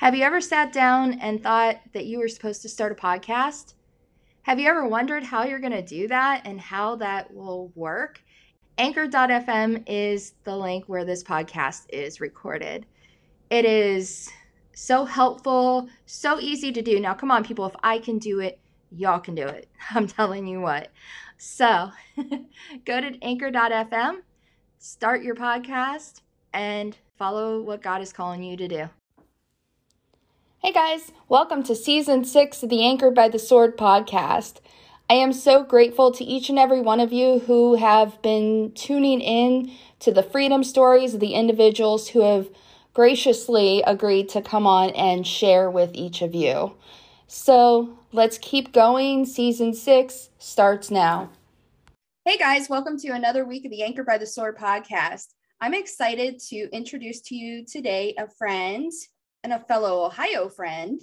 Have you ever sat down and thought that you were supposed to start a podcast? Have you ever wondered how you're going to do that and how that will work? Anchor.fm is the link where this podcast is recorded. It is so helpful, so easy to do. Now, come on, people, if I can do it, y'all can do it. I'm telling you what. So, go to anchor.fm, start your podcast, and follow what God is calling you to do. Hey guys, welcome to season six of the Anchored by the Sword podcast. I am so grateful to each and every one of you who have been tuning in to the freedom stories of the individuals who have graciously agreed to come on and share with each of you. So let's keep going. Season six starts now. Hey guys, welcome to another week of the Anchored by the Sword podcast. I'm excited to introduce to you today a friend and a fellow Ohio friend,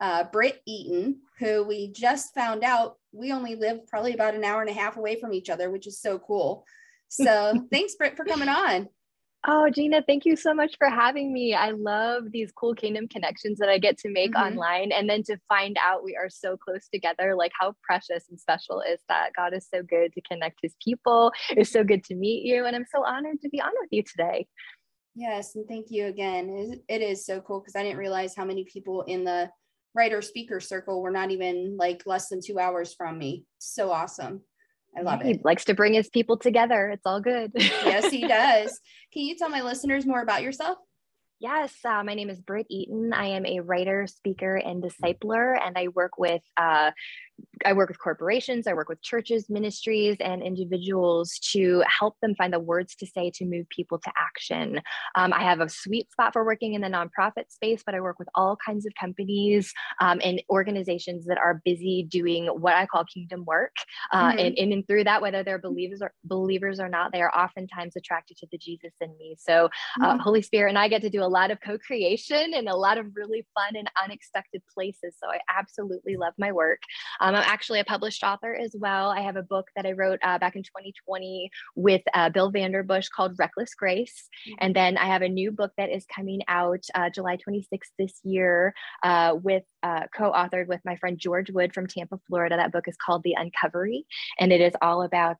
uh, Britt Eaton, who we just found out we only live probably about an hour and a half away from each other, which is so cool. So thanks, Britt, for coming on. Oh, Gina, thank you so much for having me. I love these cool kingdom connections that I get to make mm-hmm. online. And then to find out we are so close together, like how precious and special is that? God is so good to connect his people. It's so good to meet you. And I'm so honored to be on with you today. Yes, and thank you again. It is so cool because I didn't realize how many people in the writer speaker circle were not even like less than two hours from me. So awesome. I love he it. He likes to bring his people together. It's all good. yes, he does. Can you tell my listeners more about yourself? Yes, uh, my name is Britt Eaton. I am a writer, speaker, and discipler, and I work with uh, I work with corporations, I work with churches, ministries, and individuals to help them find the words to say to move people to action. Um, I have a sweet spot for working in the nonprofit space, but I work with all kinds of companies um, and organizations that are busy doing what I call kingdom work. Uh, mm-hmm. and, and through that, whether they're believers or believers or not, they are oftentimes attracted to the Jesus in me. So, uh, mm-hmm. Holy Spirit and I get to do a lot of co-creation and a lot of really fun and unexpected places. So I absolutely love my work. Um, I'm actually a published author as well. I have a book that I wrote uh, back in 2020 with uh, Bill Vanderbush called Reckless Grace. Mm-hmm. And then I have a new book that is coming out uh, July 26th this year uh, with uh, co-authored with my friend George Wood from Tampa, Florida. That book is called The Uncovery, and it is all about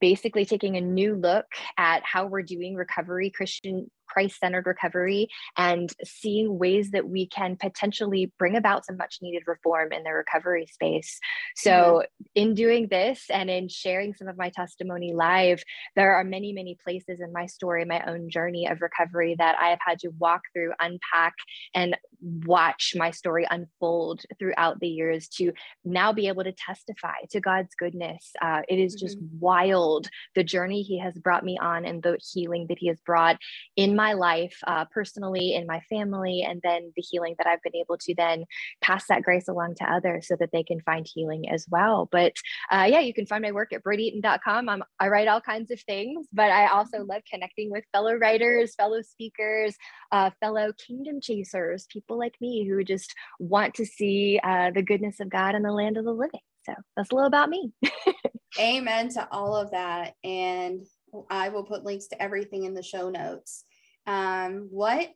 basically taking a new look at how we're doing recovery christian Christ centered recovery and seeing ways that we can potentially bring about some much needed reform in the recovery space. So, mm-hmm. in doing this and in sharing some of my testimony live, there are many, many places in my story, my own journey of recovery that I have had to walk through, unpack, and watch my story unfold throughout the years to now be able to testify to God's goodness. Uh, it is just mm-hmm. wild the journey He has brought me on and the healing that He has brought in my life uh, personally in my family and then the healing that i've been able to then pass that grace along to others so that they can find healing as well. But uh, yeah you can find my work at britteaton.com I'm, i write all kinds of things but i also love connecting with fellow writers fellow speakers uh, fellow kingdom chasers people like me who just want to see uh, the goodness of god in the land of the living. So that's a little about me. Amen to all of that. And I will put links to everything in the show notes um, what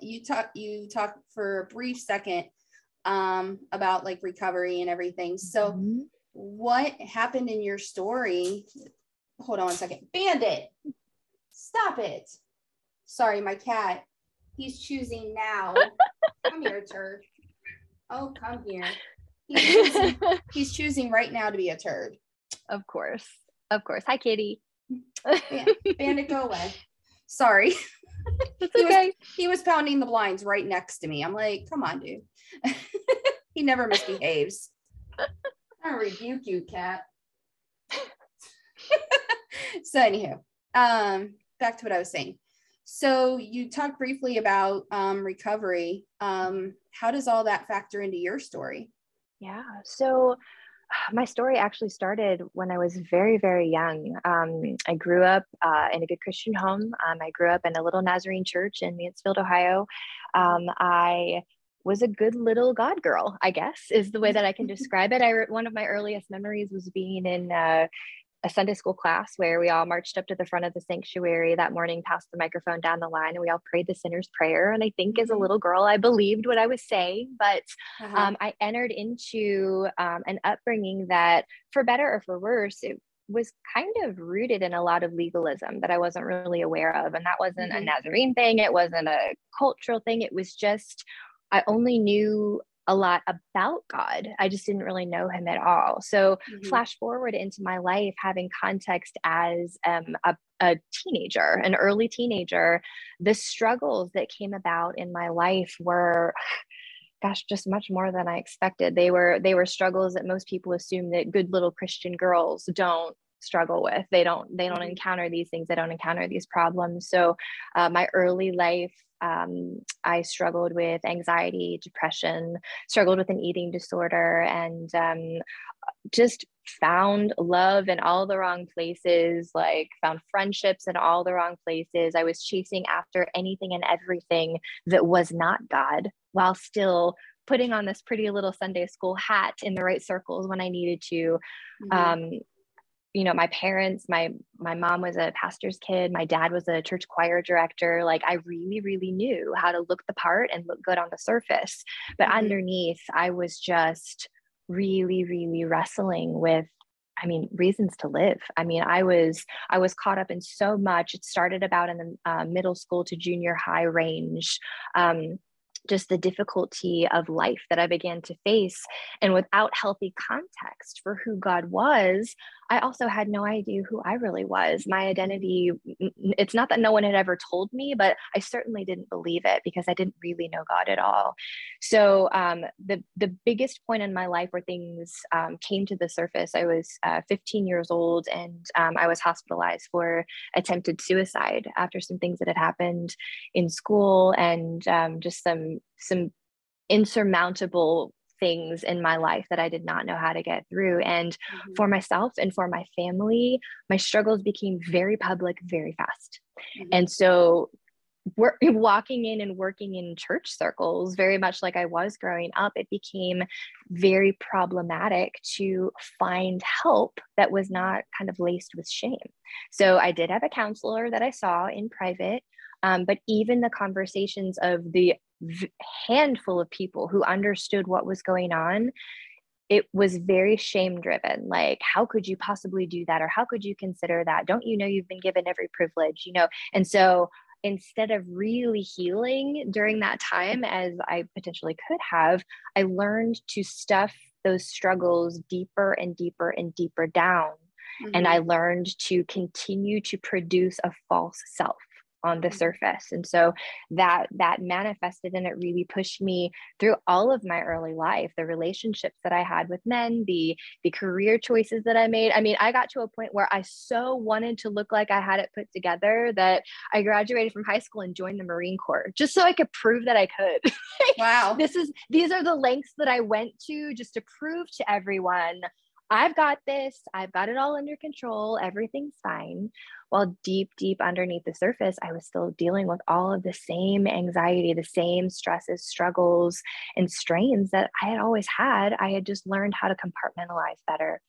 you talk you talk for a brief second um, about like recovery and everything. So, mm-hmm. what happened in your story? Hold on one second. Bandit, stop it. Sorry, my cat. He's choosing now. come here, turd. Oh, come here. He's choosing, he's choosing right now to be a turd. Of course. Of course. Hi, kitty. Bandit, go away. Sorry. It's he okay. Was, he was pounding the blinds right next to me. I'm like, come on, dude. he never misbehaves. I rebuke you, cat. so anywho, um, back to what I was saying. So you talked briefly about um, recovery. Um, how does all that factor into your story? Yeah. So my story actually started when I was very, very young. Um, I grew up uh, in a good Christian home. Um, I grew up in a little Nazarene church in Mansfield, Ohio. Um, I was a good little God girl, I guess, is the way that I can describe it. I one of my earliest memories was being in uh, a Sunday school class where we all marched up to the front of the sanctuary that morning, passed the microphone down the line, and we all prayed the sinner's prayer. And I think as a mm-hmm. little girl, I believed what I was saying, but uh-huh. um, I entered into um, an upbringing that, for better or for worse, it was kind of rooted in a lot of legalism that I wasn't really aware of. And that wasn't mm-hmm. a Nazarene thing, it wasn't a cultural thing. It was just, I only knew a lot about God. I just didn't really know him at all. So, mm-hmm. flash forward into my life, having context as um, a, a teenager, an early teenager, the struggles that came about in my life were gosh just much more than i expected they were they were struggles that most people assume that good little christian girls don't struggle with they don't they don't mm-hmm. encounter these things they don't encounter these problems so uh, my early life um, I struggled with anxiety, depression, struggled with an eating disorder, and um, just found love in all the wrong places, like found friendships in all the wrong places. I was chasing after anything and everything that was not God while still putting on this pretty little Sunday school hat in the right circles when I needed to. Mm-hmm. Um, you know my parents my my mom was a pastor's kid my dad was a church choir director like i really really knew how to look the part and look good on the surface but mm-hmm. underneath i was just really really wrestling with I mean, reasons to live. I mean, I was I was caught up in so much. It started about in the uh, middle school to junior high range. Um, just the difficulty of life that I began to face. And without healthy context for who God was, I also had no idea who I really was. My identity, it's not that no one had ever told me, but I certainly didn't believe it because I didn't really know God at all. So um, the, the biggest point in my life where things um, came to the surface, I was uh, 15 years old and um, I was hospitalized for attempted suicide after some things that had happened in school and um, just some, some insurmountable things in my life that I did not know how to get through. And mm-hmm. for myself and for my family, my struggles became very public very fast. Mm-hmm. And so we're walking in and working in church circles very much like i was growing up it became very problematic to find help that was not kind of laced with shame so i did have a counselor that i saw in private um, but even the conversations of the handful of people who understood what was going on it was very shame driven like how could you possibly do that? Or how could you consider that? Don't you know you've been given every privilege you know? And so instead of really healing during that time as i potentially could have i learned to stuff those struggles deeper and deeper and deeper down. Mm-hmm. and i learned to continue to produce a false self on the surface. And so that that manifested and it really pushed me through all of my early life the relationships that i had with men the the career choices that i made. I mean i got to a point where i so wanted to look like i had it put together that i graduated from high school and joined the marine corps just so i could prove that i could. Wow. this is these are the lengths that i went to just to prove to everyone I've got this. I've got it all under control. Everything's fine. While deep, deep underneath the surface, I was still dealing with all of the same anxiety, the same stresses, struggles, and strains that I had always had. I had just learned how to compartmentalize better.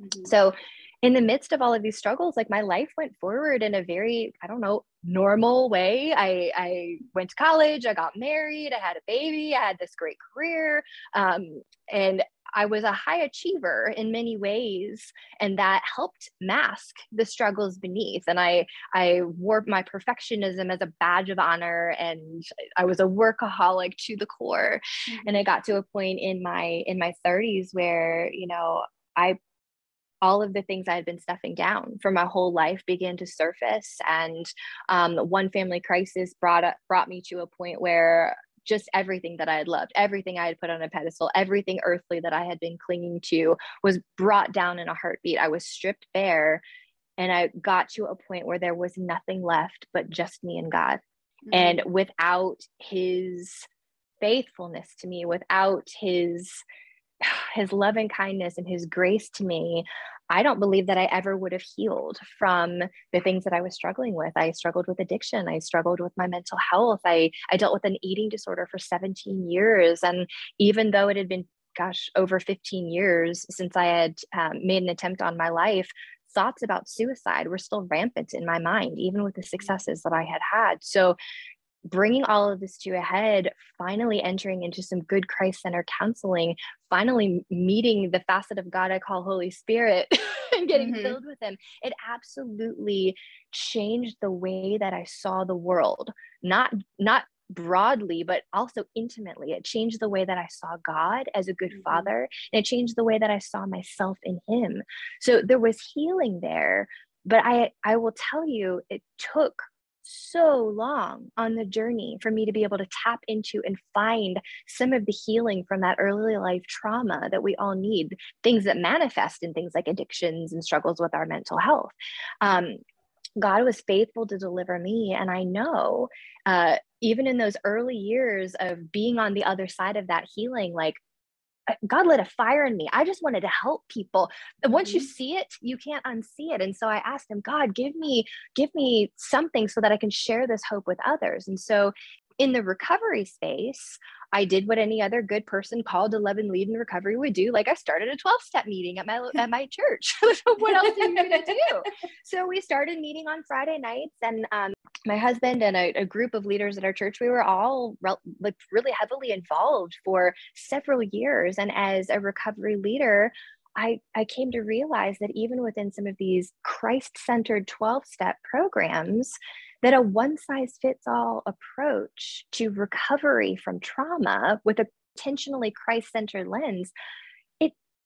Mm-hmm. So, in the midst of all of these struggles, like my life went forward in a very, I don't know, normal way. I, I went to college, I got married, I had a baby, I had this great career. Um, and I was a high achiever in many ways, and that helped mask the struggles beneath. And I I wore my perfectionism as a badge of honor, and I was a workaholic to the core. Mm-hmm. And I got to a point in my in my 30s where you know I all of the things I had been stuffing down for my whole life began to surface. And um, one family crisis brought up, brought me to a point where just everything that I had loved, everything I had put on a pedestal, everything earthly that I had been clinging to was brought down in a heartbeat. I was stripped bare and I got to a point where there was nothing left but just me and God. Mm-hmm. And without his faithfulness to me, without his his love and kindness and his grace to me, I don't believe that I ever would have healed from the things that I was struggling with. I struggled with addiction. I struggled with my mental health. I, I dealt with an eating disorder for 17 years. And even though it had been, gosh, over 15 years since I had um, made an attempt on my life, thoughts about suicide were still rampant in my mind, even with the successes that I had had. So, bringing all of this to a head, finally entering into some good Christ Center counseling, finally meeting the facet of God I call Holy Spirit and getting mm-hmm. filled with Him, it absolutely changed the way that I saw the world. Not, not broadly but also intimately it changed the way that i saw god as a good mm-hmm. father and it changed the way that i saw myself in him so there was healing there but i i will tell you it took so long on the journey for me to be able to tap into and find some of the healing from that early life trauma that we all need, things that manifest in things like addictions and struggles with our mental health. Um, God was faithful to deliver me. And I know, uh, even in those early years of being on the other side of that healing, like God lit a fire in me. I just wanted to help people. And once mm-hmm. you see it, you can't unsee it. And so I asked him, God, give me, give me something so that I can share this hope with others. And so in the recovery space, I did what any other good person called to love and lead in recovery would do. Like I started a 12 step meeting at my at my church. what else are you going to do? So we started meeting on Friday nights, and um, my husband and a, a, group of leaders at our church, we were all re- like really heavily involved for several years. And as a recovery leader, I, I came to realize that even within some of these Christ centered 12 step programs, that a one size fits all approach to recovery from trauma with a intentionally Christ centered lens,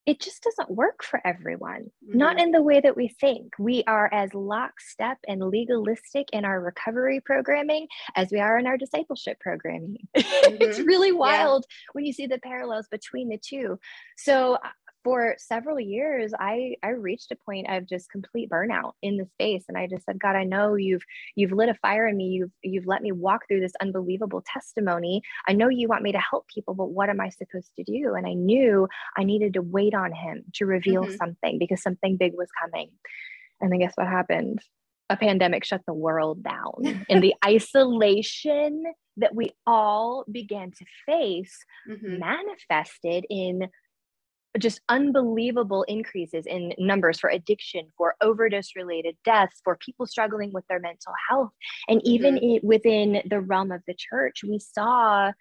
it, just doesn't work for everyone, mm-hmm. not in the way that we think. We are as lockstep and legalistic in our recovery programming as we are in our discipleship programming. Mm-hmm. it's really wild yeah. when you see the parallels between the two. So for several years i i reached a point of just complete burnout in the space and i just said god i know you've you've lit a fire in me. You've you've let me walk through this unbelievable testimony. I know you want me to help people but what am i supposed to do? And i knew i needed to wait on him to reveal mm-hmm. something because something big was coming. And then guess what happened? A pandemic shut the world down. And the isolation that we all began to face mm-hmm. manifested in just unbelievable increases in numbers for addiction, for overdose related deaths, for people struggling with their mental health. And even mm-hmm. it, within the realm of the church, we saw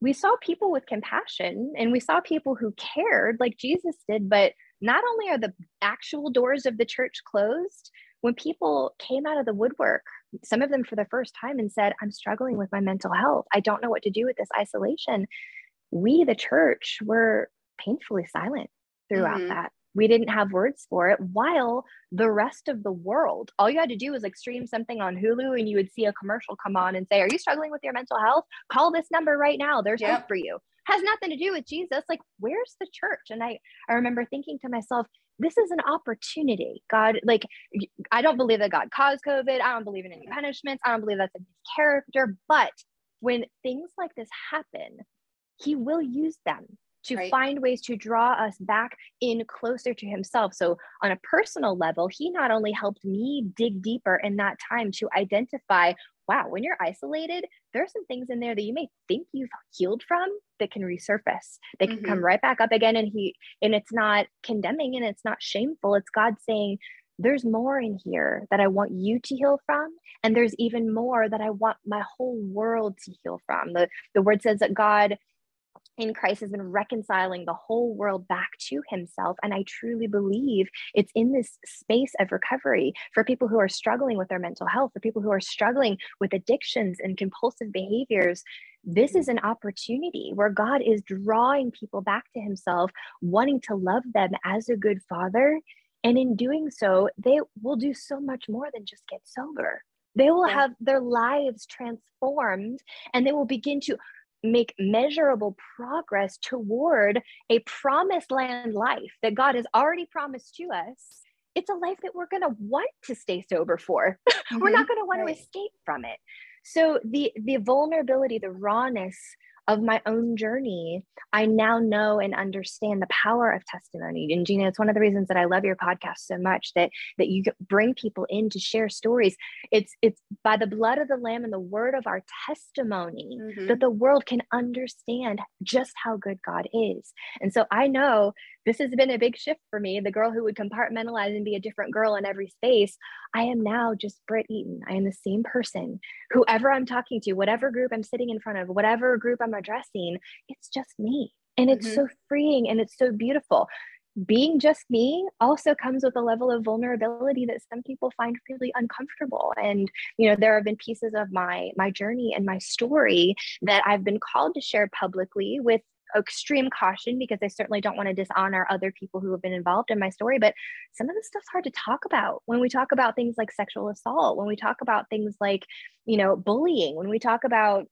we saw people with compassion and we saw people who cared like Jesus did, but not only are the actual doors of the church closed, when people came out of the woodwork, some of them for the first time and said, I'm struggling with my mental health. I don't know what to do with this isolation. We, the church, were painfully silent throughout mm-hmm. that. We didn't have words for it while the rest of the world, all you had to do was like stream something on Hulu and you would see a commercial come on and say, Are you struggling with your mental health? Call this number right now. There's yep. hope for you. Has nothing to do with Jesus. Like, where's the church? And I, I remember thinking to myself, this is an opportunity. God, like, I don't believe that God caused COVID. I don't believe in any punishments. I don't believe that's in his character. But when things like this happen, he will use them to right. find ways to draw us back in closer to himself. So, on a personal level, he not only helped me dig deeper in that time to identify wow, when you're isolated, there are some things in there that you may think you've healed from that can resurface. They can mm-hmm. come right back up again. And he and it's not condemning and it's not shameful. It's God saying, there's more in here that I want you to heal from. And there's even more that I want my whole world to heal from. The, the word says that God in Christ has been reconciling the whole world back to himself. And I truly believe it's in this space of recovery for people who are struggling with their mental health, for people who are struggling with addictions and compulsive behaviors. This is an opportunity where God is drawing people back to himself, wanting to love them as a good father. And in doing so, they will do so much more than just get sober. They will have their lives transformed and they will begin to make measurable progress toward a promised land life that God has already promised to us, it's a life that we're going to want to stay sober for. Mm-hmm. we're not going to want right. to escape from it. So the the vulnerability, the rawness of my own journey, I now know and understand the power of testimony. And Gina, it's one of the reasons that I love your podcast so much that that you bring people in to share stories. It's it's by the blood of the lamb and the word of our testimony mm-hmm. that the world can understand just how good God is. And so I know this has been a big shift for me. The girl who would compartmentalize and be a different girl in every space, I am now just Britt Eaton. I am the same person. Whoever I'm talking to, whatever group I'm sitting in front of, whatever group I'm addressing, it's just me. And it's mm-hmm. so freeing and it's so beautiful. Being just me also comes with a level of vulnerability that some people find really uncomfortable. And you know, there have been pieces of my my journey and my story that I've been called to share publicly with extreme caution because I certainly don't want to dishonor other people who have been involved in my story. But some of the stuff's hard to talk about when we talk about things like sexual assault, when we talk about things like, you know, bullying, when we talk about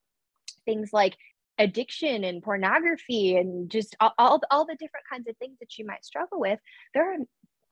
things like addiction and pornography and just all, all, all the different kinds of things that you might struggle with. There are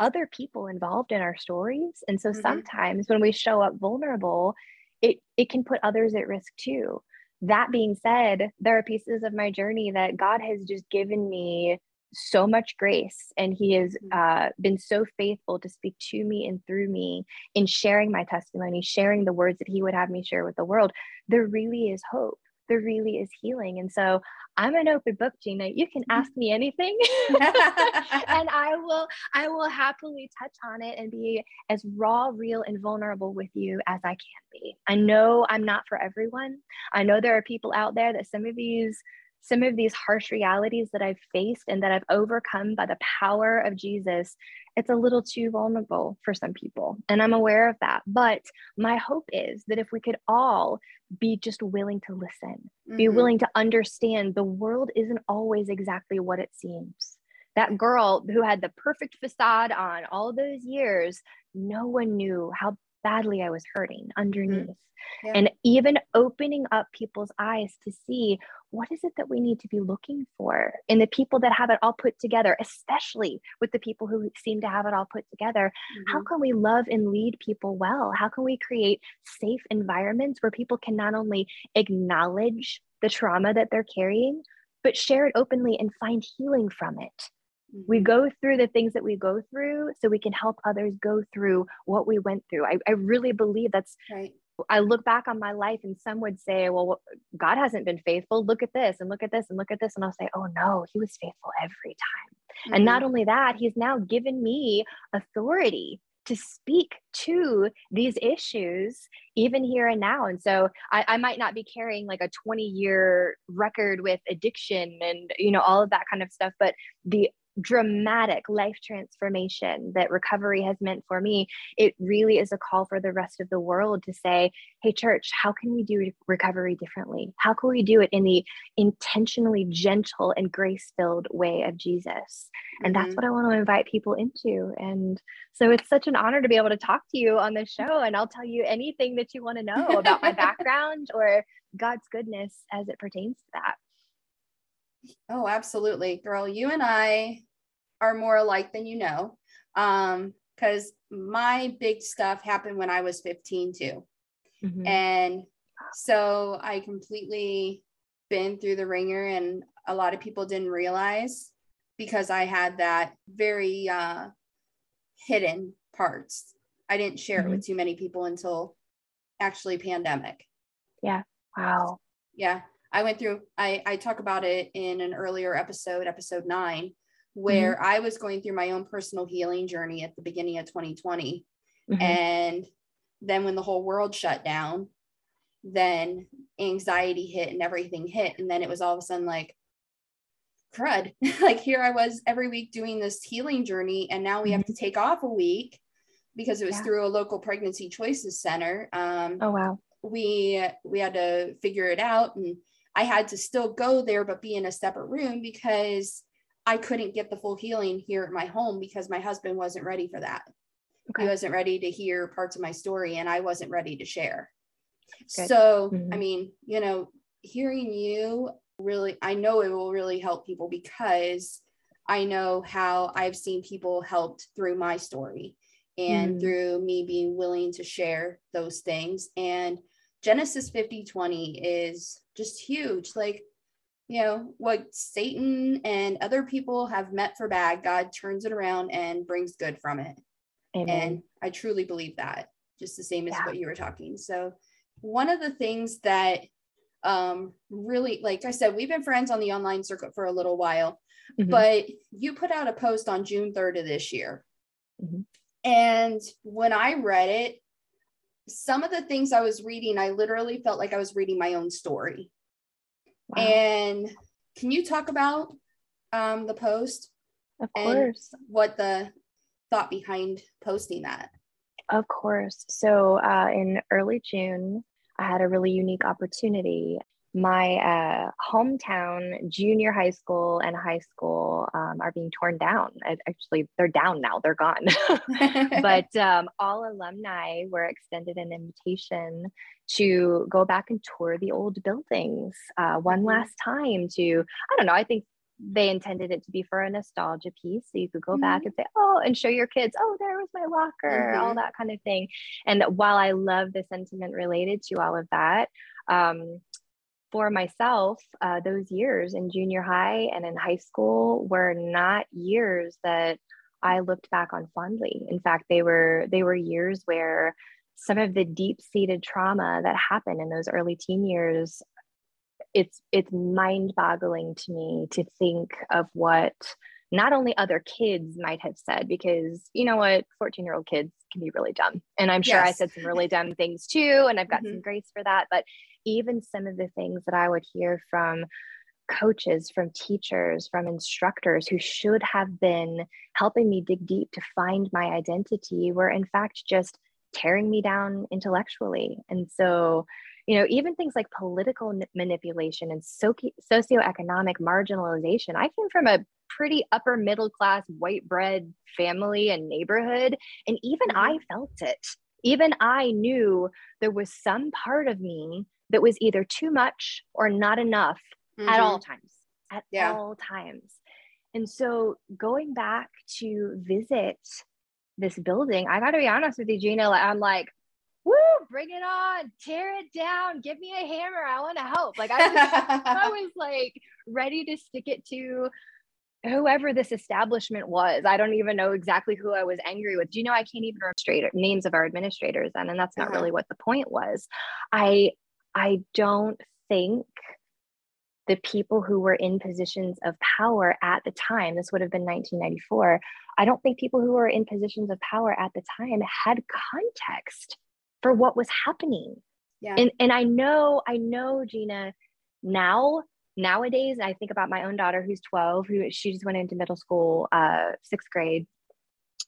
other people involved in our stories. And so mm-hmm. sometimes when we show up vulnerable, it, it can put others at risk too that being said, there are pieces of my journey that God has just given me so much grace and he has mm-hmm. uh, been so faithful to speak to me and through me in sharing my testimony sharing the words that he would have me share with the world there really is hope there really is healing. And so I'm an open book, Gina. You can mm-hmm. ask me anything and I will I will happily touch on it and be as raw, real, and vulnerable with you as I can be. I know I'm not for everyone. I know there are people out there that some of these some of these harsh realities that I've faced and that I've overcome by the power of Jesus, it's a little too vulnerable for some people. And I'm aware of that. But my hope is that if we could all be just willing to listen, mm-hmm. be willing to understand the world isn't always exactly what it seems. That girl who had the perfect facade on all those years, no one knew how badly I was hurting underneath. Mm-hmm. Yeah. And even opening up people's eyes to see what is it that we need to be looking for in the people that have it all put together, especially with the people who seem to have it all put together. Mm-hmm. How can we love and lead people well? How can we create safe environments where people can not only acknowledge the trauma that they're carrying, but share it openly and find healing from it? We mm-hmm. go through the things that we go through so we can help others go through what we went through i, I really believe that's right I look back on my life and some would say, well, God hasn't been faithful. Look at this and look at this and look at this. And I'll say, oh no, he was faithful every time. Mm-hmm. And not mm-hmm. only that, he's now given me authority to speak to these issues even here and now and so I, I, might not be carrying like a 20 year record with addiction and you know all of that kind of stuff but the dramatic life transformation that recovery has meant for me, it really is a call for the rest of the world to say, hey, church, how can we do recovery differently? How can we do it in the intentionally gentle and grace filled way of Jesus? Mm-hmm. And that's mm-hmm. what I want to invite people into. And so it's such an honor to be able to talk to you on the show. And I'll tell you anything that you want to know about my background or God's goodness as it pertains to that. Oh, absolutely. Girl, you and I are more alike than you know. Um, because my big stuff happened when I was 15 too. Mm-hmm. And so I completely been through the ringer and a lot of people didn't realize because I had that very uh hidden parts. I didn't share mm-hmm. it with too many people until actually pandemic. Yeah. Wow. Yeah. I went through, I, I talk about it in an earlier episode, episode nine, where mm-hmm. I was going through my own personal healing journey at the beginning of 2020. Mm-hmm. And then when the whole world shut down, then anxiety hit and everything hit. And then it was all of a sudden like, crud. like here I was every week doing this healing journey. And now we mm-hmm. have to take off a week because it was yeah. through a local pregnancy choices center. Um, oh, wow. We, we had to figure it out and I had to still go there, but be in a separate room because I couldn't get the full healing here at my home because my husband wasn't ready for that. Okay. He wasn't ready to hear parts of my story and I wasn't ready to share. Good. So, mm-hmm. I mean, you know, hearing you really, I know it will really help people because I know how I've seen people helped through my story and mm. through me being willing to share those things. And Genesis 50 20 is just huge. Like, you know, what Satan and other people have meant for bad, God turns it around and brings good from it. Amen. And I truly believe that, just the same as yeah. what you were talking. So, one of the things that um, really, like I said, we've been friends on the online circuit for a little while, mm-hmm. but you put out a post on June 3rd of this year. Mm-hmm. And when I read it, some of the things I was reading, I literally felt like I was reading my own story. Wow. And can you talk about um, the post? Of course. what the thought behind posting that? Of course. So uh, in early June, I had a really unique opportunity. My uh, hometown, junior high school and high school um, are being torn down. Actually, they're down now, they're gone. but um, all alumni were extended an invitation to go back and tour the old buildings uh, one mm-hmm. last time to, I don't know, I think they intended it to be for a nostalgia piece. So you could go mm-hmm. back and say, oh, and show your kids, oh, there was my locker, mm-hmm. all that kind of thing. And while I love the sentiment related to all of that, um, for myself, uh, those years in junior high and in high school were not years that I looked back on fondly. In fact, they were they were years where some of the deep seated trauma that happened in those early teen years it's it's mind boggling to me to think of what not only other kids might have said because you know what 14 year old kids can be really dumb and i'm sure yes. i said some really dumb things too and i've got mm-hmm. some grace for that but even some of the things that i would hear from coaches from teachers from instructors who should have been helping me dig deep to find my identity were in fact just tearing me down intellectually and so you know even things like political manipulation and soci- socioeconomic marginalization i came from a pretty upper middle class white bread family and neighborhood and even mm-hmm. i felt it even i knew there was some part of me that was either too much or not enough mm-hmm. at all times at yeah. all times and so going back to visit this building i got to be honest with you gina i'm like woo, bring it on, tear it down, give me a hammer. I want to help. Like I was, I was like ready to stick it to whoever this establishment was. I don't even know exactly who I was angry with. Do you know I can't even remember names of our administrators and and that's not uh-huh. really what the point was. I I don't think the people who were in positions of power at the time, this would have been 1994, I don't think people who were in positions of power at the time had context for what was happening. Yeah. And and I know, I know, Gina, now, nowadays, I think about my own daughter who's 12, who she just went into middle school, uh, sixth grade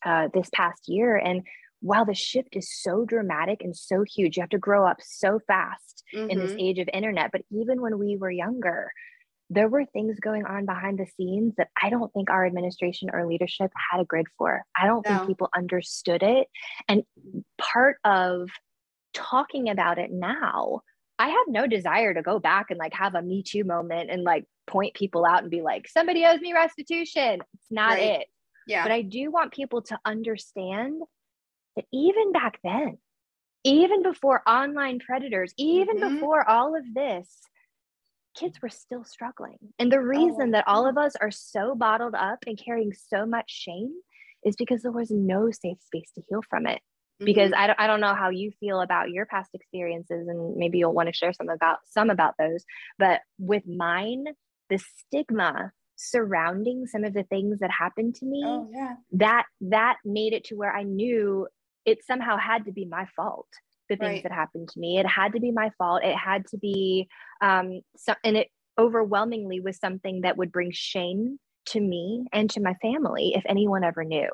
uh, this past year. And while the shift is so dramatic and so huge, you have to grow up so fast mm-hmm. in this mm-hmm. age of internet. But even when we were younger, there were things going on behind the scenes that I don't think our administration or leadership had a grid for. I don't no. think people understood it. And part of talking about it now, I have no desire to go back and like have a Me Too moment and like point people out and be like, somebody owes me restitution. It's not right. it. Yeah. But I do want people to understand that even back then, even before online predators, even mm-hmm. before all of this, kids were still struggling. And the reason oh. that all of us are so bottled up and carrying so much shame is because there was no safe space to heal from it because mm-hmm. I, don't, I don't know how you feel about your past experiences and maybe you'll want to share some about some about those but with mine the stigma surrounding some of the things that happened to me oh, yeah. that that made it to where i knew it somehow had to be my fault the things right. that happened to me it had to be my fault it had to be um so, and it overwhelmingly was something that would bring shame to me and to my family if anyone ever knew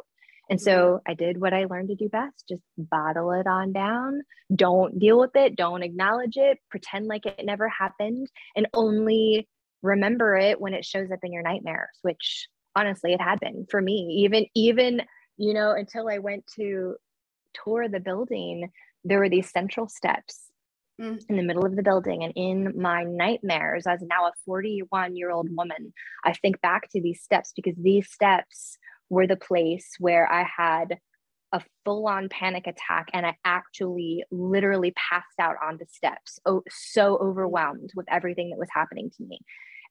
and so I did what I learned to do best just bottle it on down. Don't deal with it. Don't acknowledge it. Pretend like it never happened and only remember it when it shows up in your nightmares, which honestly it had been for me. Even, even, you know, until I went to tour the building, there were these central steps mm. in the middle of the building. And in my nightmares, as now a 41 year old woman, I think back to these steps because these steps were the place where I had a full on panic attack and I actually literally passed out on the steps, oh, so overwhelmed with everything that was happening to me.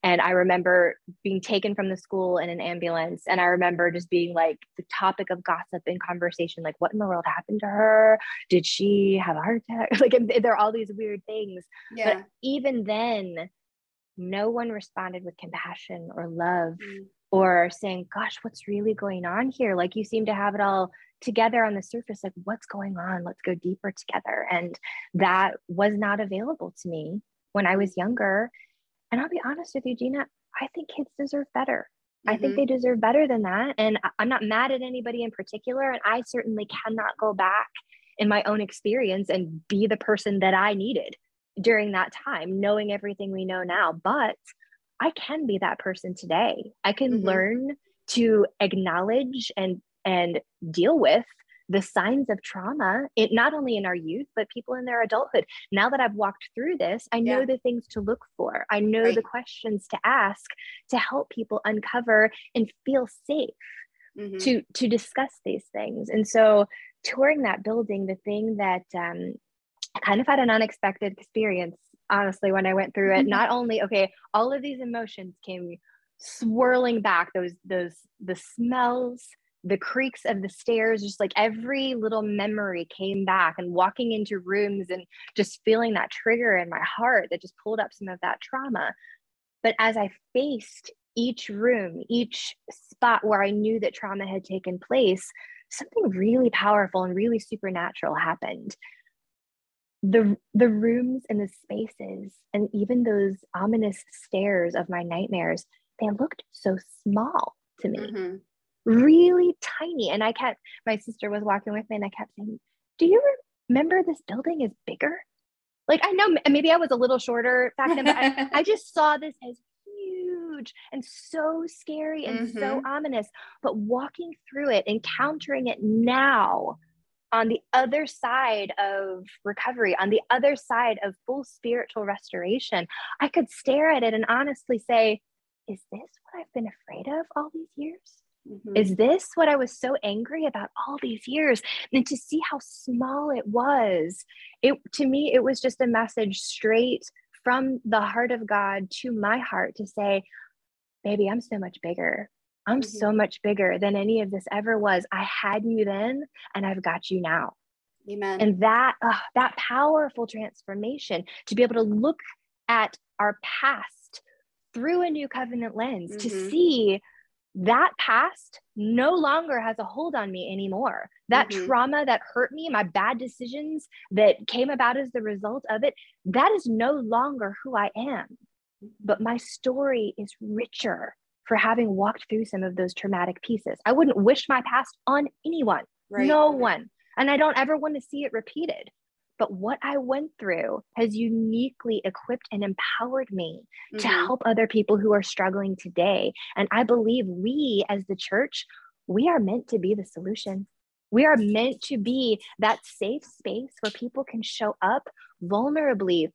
And I remember being taken from the school in an ambulance. And I remember just being like the topic of gossip and conversation like, what in the world happened to her? Did she have a heart attack? Like, there are all these weird things. Yeah. But even then, no one responded with compassion or love mm. or saying, gosh, what's really going on here? Like, you seem to have it all together on the surface. Like, what's going on? Let's go deeper together. And that was not available to me when I was younger. And I'll be honest with you, Gina, I think kids deserve better. Mm-hmm. I think mm-hmm. they deserve better than that. And I'm not mad at anybody in particular. And I certainly cannot go back in my own experience and be the person that I needed during that time, knowing everything we know now. But I can be that person today. I can mm-hmm. learn to acknowledge and and deal with the signs of trauma it not only in our youth but people in their adulthood now that i've walked through this i know yeah. the things to look for i know right. the questions to ask to help people uncover and feel safe mm-hmm. to to discuss these things and so touring that building the thing that um, I kind of had an unexpected experience honestly when i went through it not only okay all of these emotions came swirling back those those the smells the creaks of the stairs, just like every little memory came back and walking into rooms and just feeling that trigger in my heart that just pulled up some of that trauma. But as I faced each room, each spot where I knew that trauma had taken place, something really powerful and really supernatural happened. The, the rooms and the spaces, and even those ominous stairs of my nightmares, they looked so small to me. Mm-hmm really tiny. And I kept, my sister was walking with me and I kept saying, Do you remember this building is bigger? Like, I know maybe I was a little shorter back then, but I, I just saw this as huge and so scary and mm-hmm. so ominous. But walking through it, encountering it now, on the other side of recovery, on the other side of full spiritual restoration, I could stare at it and honestly say, Is this what I've been afraid of all these years? Mm-hmm. Is this what I was so angry about all these years? And to see how small it was, it to me, it was just a message straight from the heart of God to my heart to say, baby, I'm so much bigger. I'm mm-hmm. so much bigger than any of this ever was. I had you then and I've got you now. Amen. And that uh, that powerful transformation to be able to look at our past through a new covenant lens mm-hmm. to see that past no longer has a hold on me anymore. That mm-hmm. trauma that hurt me, my bad decisions that came about as the result of it, that is no longer who I am. But my story is richer for having walked through some of those traumatic pieces. I wouldn't wish my past on anyone, right. no one. And I don't ever want to see it repeated. But what I went through has uniquely equipped and empowered me mm-hmm. to help other people who are struggling today. And I believe we, as the church, we are meant to be the solution. We are meant to be that safe space where people can show up vulnerably,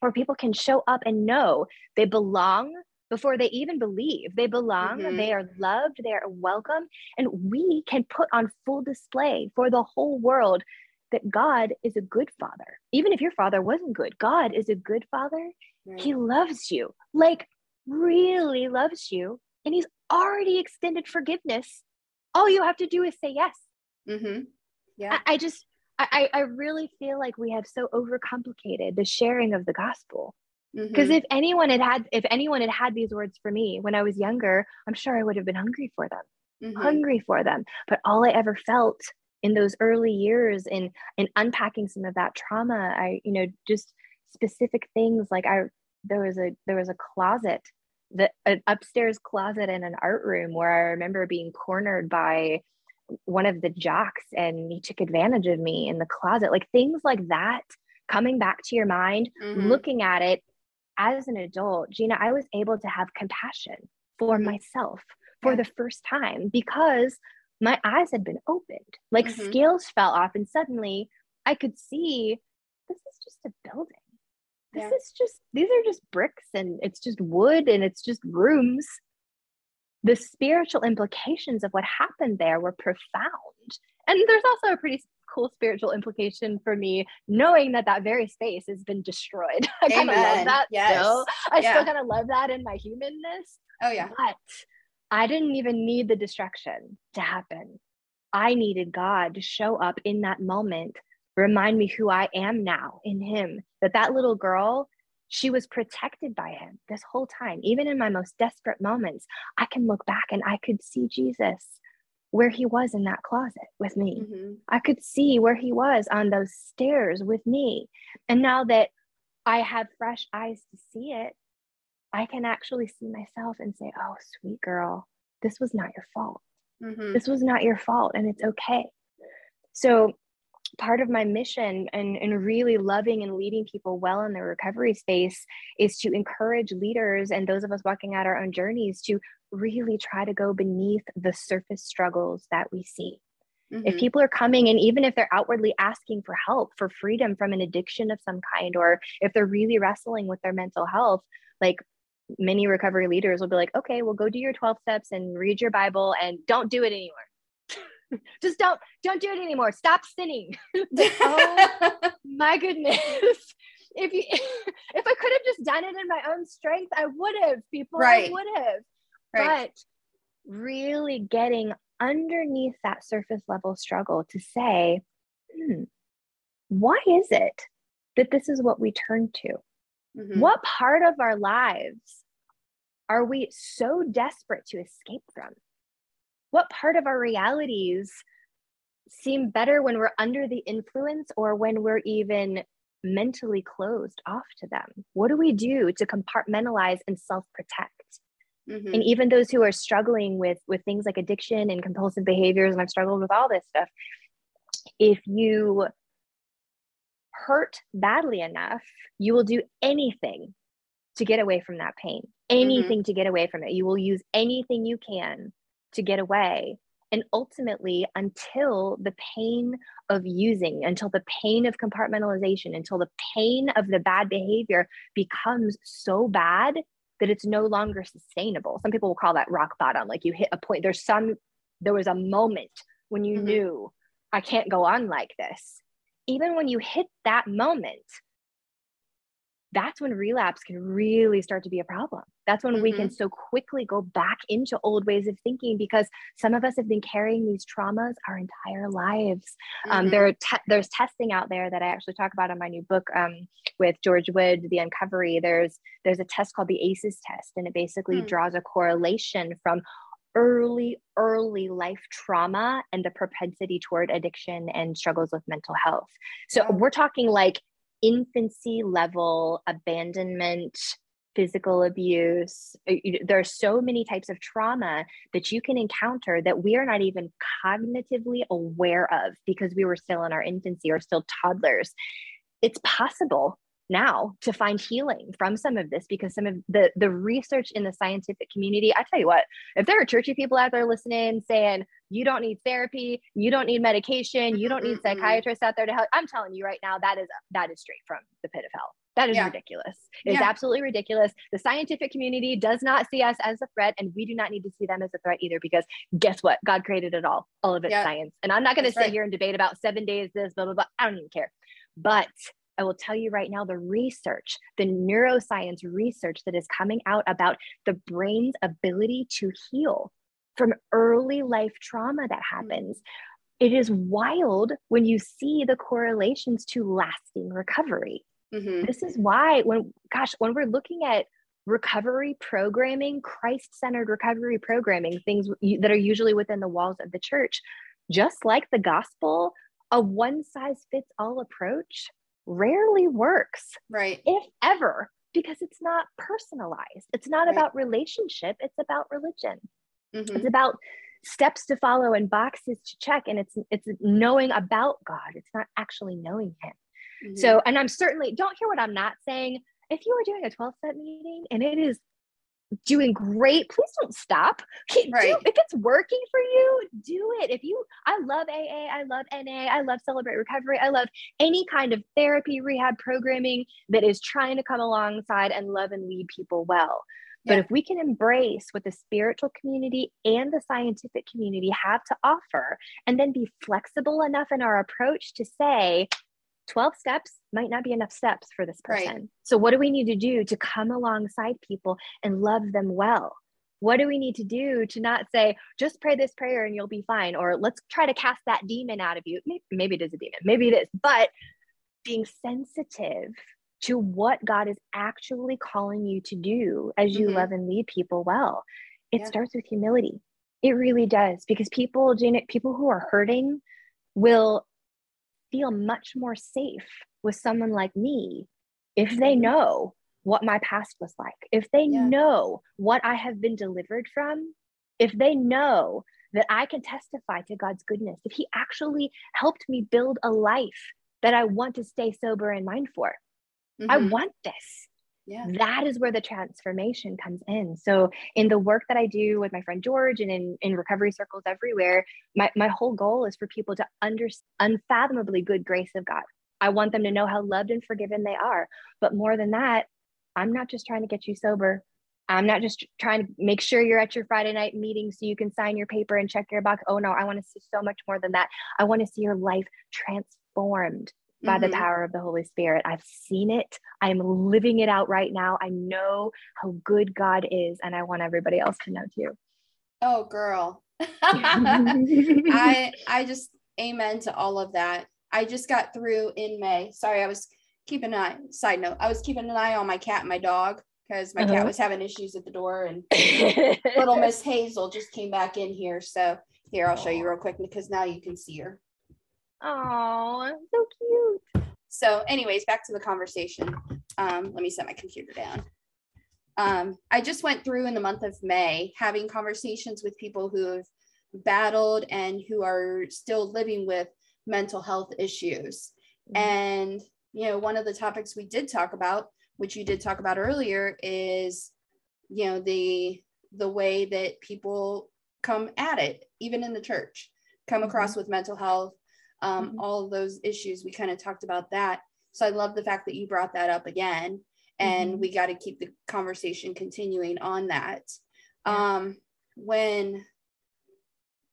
where people can show up and know they belong before they even believe they belong, mm-hmm. they are loved, they are welcome, and we can put on full display for the whole world that God is a good father. Even if your father wasn't good, God is a good father. Right. He loves you, like really loves you. And he's already extended forgiveness. All you have to do is say yes. Mm-hmm. Yeah. I, I just, I, I really feel like we have so overcomplicated the sharing of the gospel. Because mm-hmm. if anyone had had, if anyone had had these words for me when I was younger, I'm sure I would have been hungry for them, mm-hmm. hungry for them. But all I ever felt in those early years in in unpacking some of that trauma i you know just specific things like i there was a there was a closet the an upstairs closet in an art room where i remember being cornered by one of the jocks and he took advantage of me in the closet like things like that coming back to your mind mm-hmm. looking at it as an adult gina i was able to have compassion for mm-hmm. myself for the first time because my eyes had been opened, like mm-hmm. scales fell off, and suddenly I could see this is just a building. This yeah. is just, these are just bricks and it's just wood and it's just rooms. The spiritual implications of what happened there were profound. And there's also a pretty cool spiritual implication for me, knowing that that very space has been destroyed. I kind of love that yes. still. I yeah. still kind of love that in my humanness. Oh, yeah. But I didn't even need the destruction to happen. I needed God to show up in that moment, remind me who I am now in Him, that that little girl she was protected by him this whole time. Even in my most desperate moments, I can look back and I could see Jesus where he was in that closet with me. Mm-hmm. I could see where he was on those stairs with me. And now that I have fresh eyes to see it, I can actually see myself and say, oh, sweet girl, this was not your fault. Mm-hmm. This was not your fault, and it's okay. So part of my mission and, and really loving and leading people well in the recovery space is to encourage leaders and those of us walking out our own journeys to really try to go beneath the surface struggles that we see. Mm-hmm. If people are coming and even if they're outwardly asking for help, for freedom from an addiction of some kind, or if they're really wrestling with their mental health, like many recovery leaders will be like, okay, well, go do your 12 steps and read your Bible and don't do it anymore. Just don't don't do it anymore. Stop sinning. Oh my goodness. If you if i could have just done it in my own strength i would have people right. i would have. Right. but really getting underneath that surface level struggle to say hmm, why is it that this is what we turn to mm-hmm. what part of our lives are we so desperate to escape from what part of our realities seem better when we're under the influence or when we're even mentally closed off to them? What do we do to compartmentalize and self protect? Mm-hmm. And even those who are struggling with with things like addiction and compulsive behaviors, and I've struggled with all this stuff. If you hurt badly enough, you will do anything to get away from that pain, mm-hmm. anything mm-hmm. to get away from it. You will use anything you can to get away. And ultimately, until the pain of using, until the pain of compartmentalization, until the pain of the bad behavior becomes so bad that it's no longer sustainable. Some people will call that rock bottom. Like you hit a point, there's some, there was a moment when you mm-hmm. knew I can't go on like this. Even when you hit that moment, that's when relapse can really start to be a problem. That's when mm-hmm. we can mm-hmm. so quickly go back into old ways of thinking because some of us have been carrying these traumas our entire lives. Um, mm-hmm. Um, there te- there's testing out there that I actually talk about in my new book um, with George Wood, The Uncovery. There's there's a test called the ACEs test, and it basically mm. draws a correlation from early, early life trauma and the propensity toward addiction and struggles with mental health. So we're talking like infancy level abandonment physical abuse. Uh, there are so many types of trauma that you can encounter that we are not even cognitively aware of because we were still in our infancy or still toddlers. It's possible now to find healing from some of this because some of the the research in the scientific community i tell you what if there are churchy people out there listening saying you don't need therapy you don't need medication you don't need psychiatrists out there to help i'm telling you right now that is that is straight from the pit of hell that is yeah. ridiculous it is yeah. absolutely ridiculous the scientific community does not see us as a threat and we do not need to see them as a threat either because guess what god created it all all of it's yeah. science and i'm not going to sit right. here and debate about seven days this blah blah blah i don't even care but I will tell you right now the research, the neuroscience research that is coming out about the brain's ability to heal from early life trauma that happens. It is wild when you see the correlations to lasting recovery. Mm-hmm. This is why, when, gosh, when we're looking at recovery programming, Christ centered recovery programming, things that are usually within the walls of the church, just like the gospel, a one size fits all approach rarely works. Right. If ever, because it's not personalized. It's not right. about relationship, it's about religion. Mm-hmm. It's about steps to follow and boxes to check and it's it's knowing about God. It's not actually knowing him. Mm-hmm. So, and I'm certainly don't hear what I'm not saying. If you are doing a 12 step meeting and it is doing great please don't stop right. Do, if it's working for you do it if you i love aa i love na i love celebrate recovery i love any kind of therapy rehab programming that is trying to come alongside and love and lead people well But yeah. if we can embrace what the spiritual community and the scientific community have to offer, and then be flexible enough in our approach to say, 12 steps might not be enough steps for this person. Right. So, what do we need to do to come alongside people and love them well? What do we need to do to not say, just pray this prayer and you'll be fine? Or let's try to cast that demon out of you. Maybe, maybe it is a demon, maybe it is, but being sensitive to what God is actually calling you to do as you mm-hmm. love and lead people well. It yeah. starts with humility. It really does because people, Janet, people who are hurting will feel much more safe with someone like me if they mm-hmm. know what my past was like, if they yeah. know what I have been delivered from, if they know that I can testify to God's goodness, if He actually helped me build a life that I want to stay sober and mind for. Mm-hmm. I want this. Yeah. That is where the transformation comes in. So in the work that I do with my friend George and in, in recovery circles everywhere, my, my whole goal is for people to understand unfathomably good grace of God. I want them to know how loved and forgiven they are. But more than that, I'm not just trying to get you sober. I'm not just trying to make sure you're at your Friday night meeting so you can sign your paper and check your box. Oh no, I want to see so much more than that. I want to see your life transformed by mm-hmm. the power of the Holy Spirit. I've seen it. I'm living it out right now. I know how good God is, and I want everybody else to know too. Oh, girl. I I just amen to all of that. I just got through in May. Sorry, I was keeping an eye. Side note, I was keeping an eye on my cat and my dog because my uh-huh. cat was having issues at the door, and little Miss Hazel just came back in here. So here, I'll show you real quick because now you can see her. Oh, so cute. So, anyways, back to the conversation. Um, let me set my computer down. Um, I just went through in the month of May having conversations with people who have battled and who are still living with mental health issues. Mm-hmm. And, you know, one of the topics we did talk about, which you did talk about earlier, is, you know, the the way that people come at it, even in the church, come across mm-hmm. with mental health um, mm-hmm. all of those issues. We kind of talked about that. So I love the fact that you brought that up again. And mm-hmm. we got to keep the conversation continuing on that. Yeah. Um, when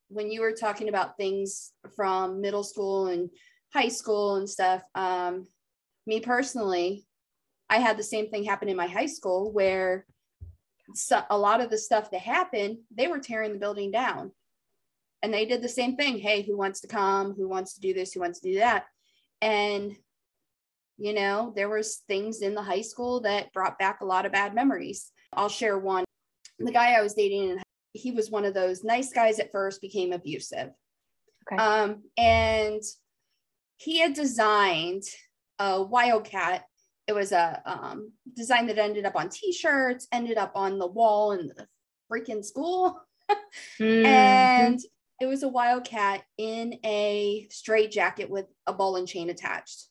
when you were talking about things from middle school and high school and stuff, um, me personally, I had the same thing happen in my high school where so, a lot of the stuff that happened, they were tearing the building down and they did the same thing. Hey who wants to come? Who wants to do this? Who wants to do that? And you know there was things in the high school that brought back a lot of bad memories. I'll share one. The guy i was dating he was one of those nice guys at first became abusive. Okay. um, and he had designed a wildcat. It was a um, design that ended up on t-shirts ended up on the wall in the freaking school. Mm-hmm. and it was a wildcat in a straight jacket with a ball and chain attached.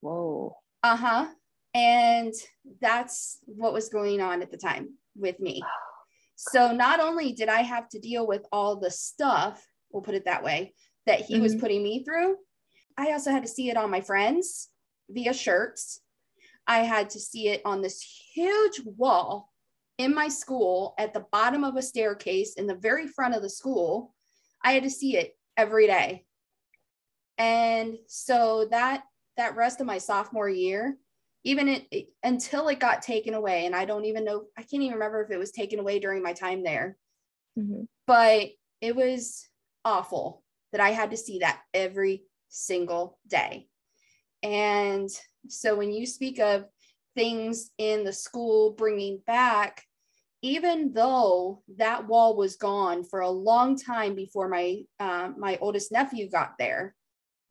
Whoa. Uh huh. And that's what was going on at the time with me. So not only did I have to deal with all the stuff, we'll put it that way, that he mm-hmm. was putting me through, I also had to see it on my friends via shirts. I had to see it on this huge wall in my school at the bottom of a staircase in the very front of the school I had to see it every day. And so that that rest of my sophomore year, even it, it, until it got taken away, and I don't even know, I can't even remember if it was taken away during my time there. Mm-hmm. But it was awful that I had to see that every single day. And so when you speak of things in the school bringing back even though that wall was gone for a long time before my uh, my oldest nephew got there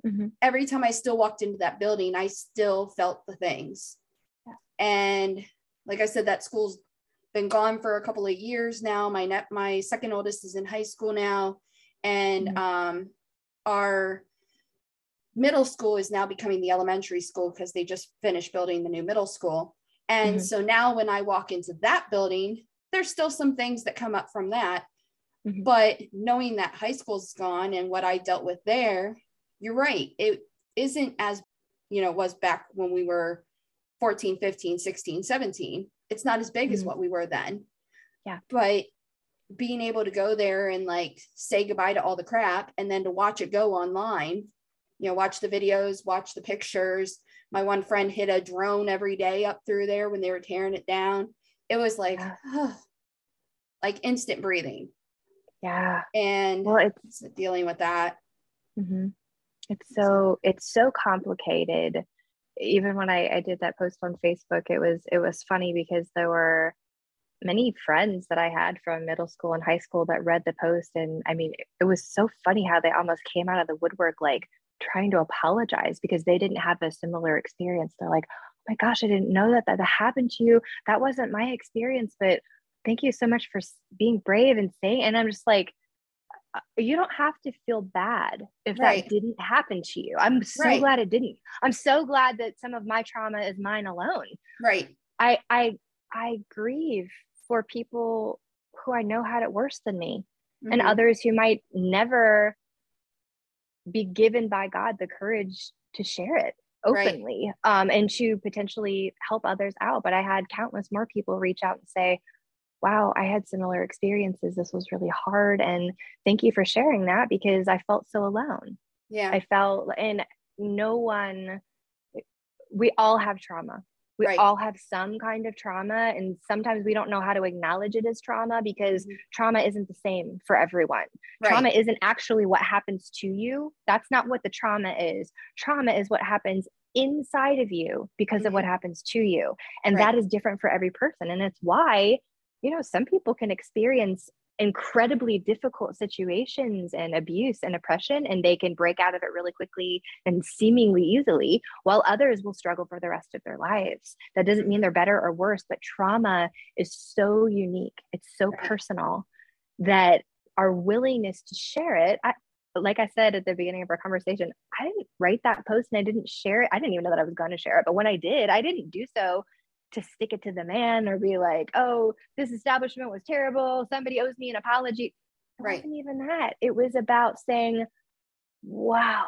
mm-hmm. every time i still walked into that building i still felt the things yeah. and like i said that school's been gone for a couple of years now my net my second oldest is in high school now and mm-hmm. um, our middle school is now becoming the elementary school because they just finished building the new middle school and mm-hmm. so now when I walk into that building, there's still some things that come up from that. Mm-hmm. But knowing that high school's gone and what I dealt with there, you're right. It isn't as, you know, was back when we were 14, 15, 16, 17. it's not as big mm-hmm. as what we were then. Yeah. But being able to go there and like say goodbye to all the crap and then to watch it go online, you know, watch the videos, watch the pictures. My one friend hit a drone every day up through there when they were tearing it down. It was like, yeah. like instant breathing. Yeah. And well, it's dealing with that. Mm-hmm. It's so it's so complicated. Even when I, I did that post on Facebook, it was it was funny because there were many friends that I had from middle school and high school that read the post. And I mean, it was so funny how they almost came out of the woodwork like trying to apologize because they didn't have a similar experience. They're like, my gosh, I didn't know that that happened to you. That wasn't my experience, but thank you so much for being brave and saying. And I'm just like, uh, you don't have to feel bad if right. that didn't happen to you. I'm so right. glad it didn't. I'm so glad that some of my trauma is mine alone. Right. I I I grieve for people who I know had it worse than me mm-hmm. and others who might never be given by God the courage to share it openly right. um, and to potentially help others out. But I had countless more people reach out and say, wow, I had similar experiences. This was really hard. And thank you for sharing that because I felt so alone. Yeah. I felt, and no one, we all have trauma. We right. all have some kind of trauma. And sometimes we don't know how to acknowledge it as trauma because mm-hmm. trauma isn't the same for everyone. Right. Trauma isn't actually what happens to you. That's not what the trauma is. Trauma is what happens inside of you because mm-hmm. of what mm-hmm. happens to you. And right. that is different for every person. And it's why you know, some people can experience incredibly difficult situations and abuse and oppression, and they can break out of it really quickly and seemingly easily, while others will struggle for the rest of their lives. That doesn't mean they're better or worse, but trauma is so unique, it's so personal that our willingness to share it. I, like I said at the beginning of our conversation, I didn't write that post and I didn't share it. I didn't even know that I was going to share it. But when I did, I didn't do so to stick it to the man or be like, oh, this establishment was terrible. Somebody owes me an apology. It right. wasn't even that. It was about saying, wow,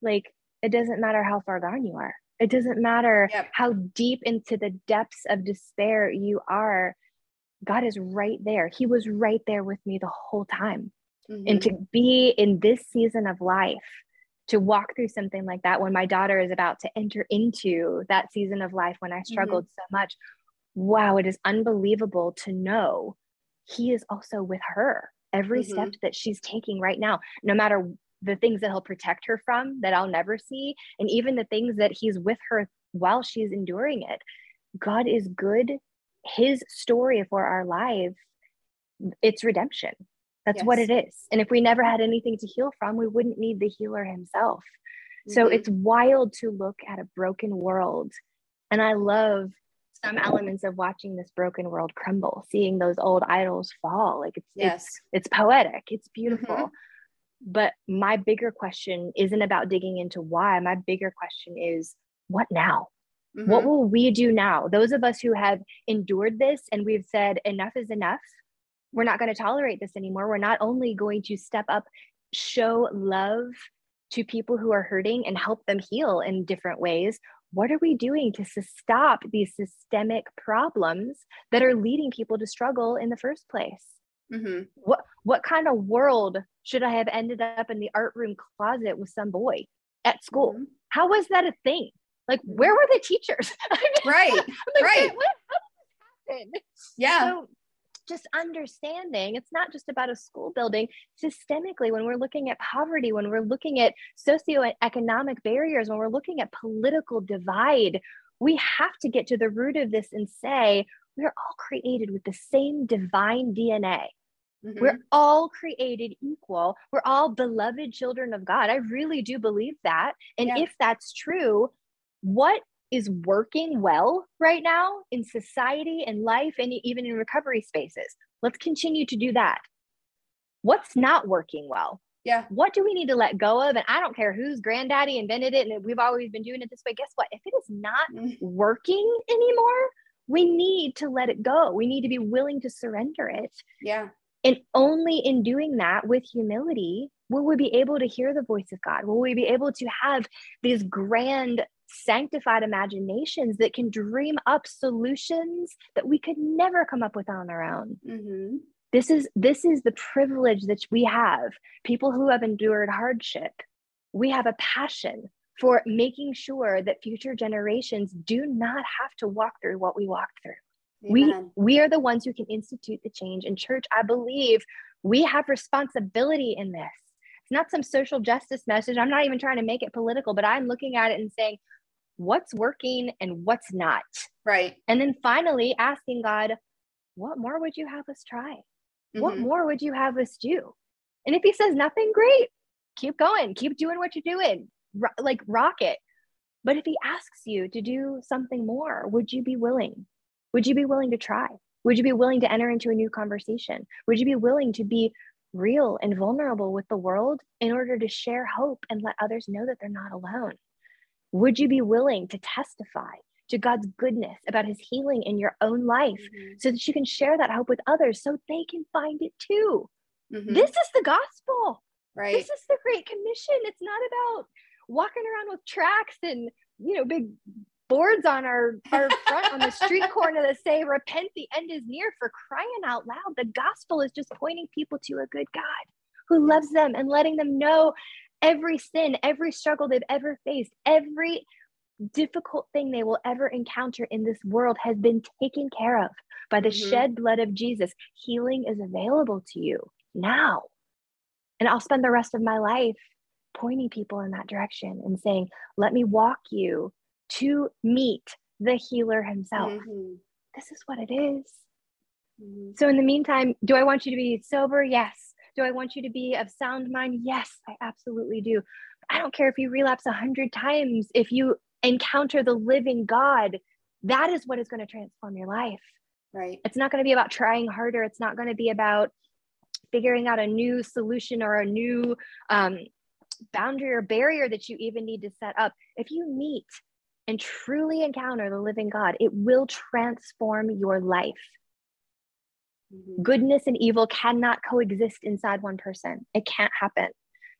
like it doesn't matter how far gone you are. It doesn't matter yep. how deep into the depths of despair you are. God is right there. He was right there with me the whole time. Mm-hmm. And to be in this season of life to walk through something like that when my daughter is about to enter into that season of life when I mm-hmm. struggled mm-hmm. so much. Wow, it is unbelievable to know he is also with her every mm-hmm. step that she's taking right now, no matter the things that he'll protect her from that I'll never see, and even the things that he's with her while she's enduring it. God is good. His story for our life, it's redemption. That's yes. what it is. And if we never had anything to heal from, we wouldn't need the healer himself. Mm-hmm. So it's wild to look at a broken world. And I love some elements of watching this broken world crumble, seeing those old idols fall. Like it's yes. it's it's poetic, it's beautiful. Mm-hmm. But my bigger question isn't about digging into why. My bigger question is what now? Mm-hmm. What will we do now? Those of us who have endured this and we've said enough is enough we're not going to tolerate this anymore. We're not only going to step up, show love to people who are hurting and help them heal in different ways. What are we doing to stop these systemic problems that are leading people to struggle in the first place? Mm-hmm. What what kind of world should I have ended up in the art room closet with some boy at school? Mm-hmm. How was that a thing? Like, where were the teachers? right, like, right. What, what yeah. So just understanding. It's not just about a school building. Systemically when we're looking at poverty when we're looking at socioeconomic barriers when we're looking at political divide we have to get to the root of this and say we're all created with the same divine dna mm-hmm. we're all created equal. We're all beloved children of god. I really do believe that. And yeah. if that's true what is working well right now in society and life and even in recovery spaces. Let's continue to do that. What's not working well? Yeah. What do we need to let go of? And I don't care whose granddaddy invented it and we've always been doing it this way. Guess what? If it is not mm. working anymore, we need to let it go. We need to be willing to surrender it. Yeah. And only in doing that with humility will we be able to hear the voice of God. Will we be able to have these grand sanctified imaginations that can dream up solutions that we could never come up with on our own. Mm-hmm. This is this is the privilege that we have. People who have endured hardship, we have a passion for making sure that future generations do not have to walk through what we walked through. Amen. We we are the ones who can institute the change in church. I believe we have responsibility in this. It's not some social justice message. I'm not even trying to make it political, but I'm looking at it and saying, what's working and what's not. Right. And then finally asking God, what more would you have us try? Mm-hmm. What more would you have us do? And if he says nothing, great. Keep going. Keep doing what you're doing. Ro- like rock it. But if he asks you to do something more, would you be willing? Would you be willing to try? Would you be willing to enter into a new conversation? Would you be willing to be real and vulnerable with the world in order to share hope and let others know that they're not alone? Would you be willing to testify to God's goodness about his healing in your own life mm-hmm. so that you can share that hope with others so they can find it too? Mm-hmm. This is the gospel. Right. This is the Great Commission. It's not about walking around with tracts and, you know, big boards on our, our front on the street corner that say, Repent, the end is near for crying out loud. The gospel is just pointing people to a good God who loves them and letting them know every sin, every struggle they've ever faced, every difficult thing they will ever encounter in this world has been taken care of by the mm-hmm. shed blood of Jesus. Healing is available to you now. And I'll spend the rest of my life pointing people in that direction and saying, let me walk you to meet the healer himself. Mm-hmm. This is what it is. Mm-hmm. So, in the meantime, do I want you to be sober? Yes. Do I want you to be of sound mind? Yes, I absolutely do. I don't care if you relapse a hundred times. If you encounter the living God, that is what is going to transform your life. Right. It's not going to be about trying harder. It's not going to be about figuring out a new solution or a new um, boundary or barrier that you even need to set up. If you meet and truly encounter the living God, it will transform your life. Goodness and evil cannot coexist inside one person. It can't happen.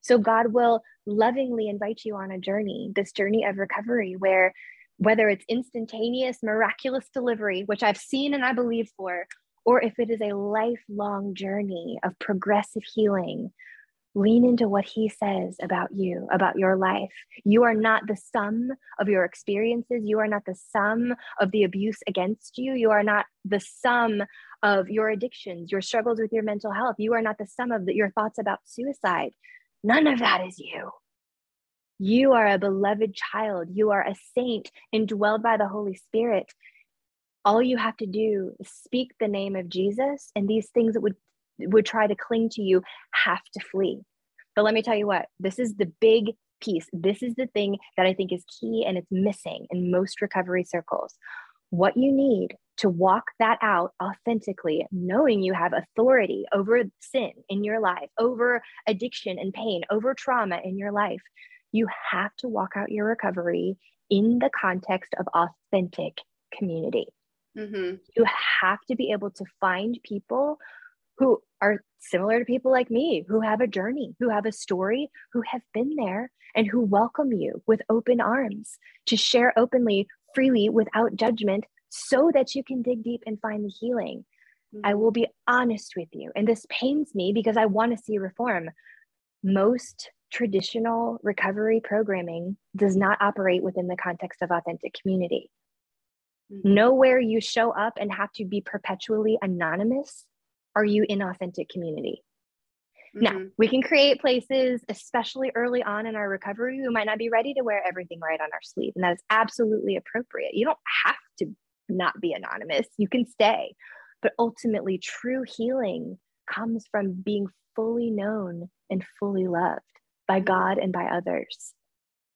So God will lovingly invite you on a journey, this journey of recovery, where whether it's instantaneous, miraculous delivery, which I've seen and I believe for, or if it is a lifelong journey of progressive healing, lean into what he says about you, about your life. You are not the sum of your experiences. You are not the sum of the abuse against you. You are not the sum of your addictions, your struggles with your mental health. You are not the sum of the, your thoughts about suicide. None of that is you. You are a beloved child. You are a saint indwelled by the Holy Spirit. All you have to do is speak the name of Jesus, and these things that would would try to cling to you have to flee. But let me tell you what, this is the big piece. This is the thing that I think is key and it's missing in most recovery circles. What you need to walk that out authentically, knowing you have authority over sin in your life, over addiction and pain, over trauma in your life, you have to walk out your recovery in the context of authentic community. Mm-hmm. You have to be able to find people who are similar to people like me, who have a journey, who have a story, who have been there, and who welcome you with open arms to share openly, freely, without judgment, so that you can dig deep and find the healing. Mm-hmm. I will be honest with you, and this pains me because I want to see reform. Most traditional recovery programming does not operate within the context of authentic community. Mm-hmm. Nowhere you show up and have to be perpetually anonymous are you in authentic community? Mm-hmm. Now, we can create places, especially early on in our recovery, we might not be ready to wear everything right on our sleeve. And that is absolutely appropriate. You don't have to not be anonymous, you can stay. But ultimately, true healing comes from being fully known and fully loved by mm-hmm. God and by others.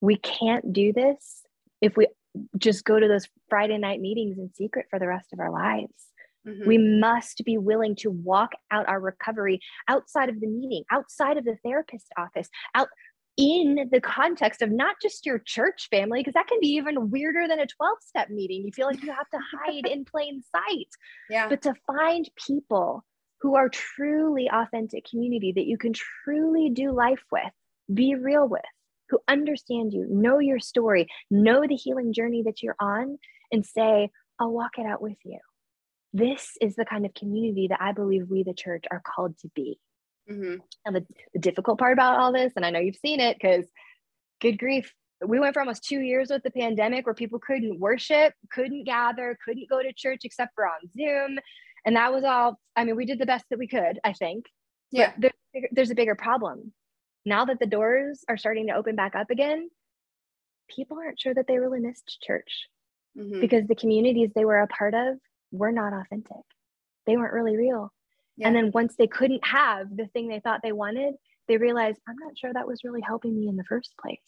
We can't do this if we just go to those Friday night meetings in secret for the rest of our lives. Mm-hmm. We must be willing to walk out our recovery outside of the meeting, outside of the therapist office, out in the context of not just your church family, because that can be even weirder than a 12 step meeting. You feel like you have to hide in plain sight. Yeah. But to find people who are truly authentic community that you can truly do life with, be real with, who understand you, know your story, know the healing journey that you're on, and say, I'll walk it out with you. This is the kind of community that I believe we, the church, are called to be. Mm-hmm. And the, the difficult part about all this, and I know you've seen it because good grief, we went for almost two years with the pandemic where people couldn't worship, couldn't gather, couldn't go to church except for on Zoom. And that was all, I mean, we did the best that we could, I think. Yeah. There, there's a bigger problem. Now that the doors are starting to open back up again, people aren't sure that they really missed church mm-hmm. because the communities they were a part of were not authentic. They weren't really real. Yeah. And then once they couldn't have the thing they thought they wanted, they realized, I'm not sure that was really helping me in the first place.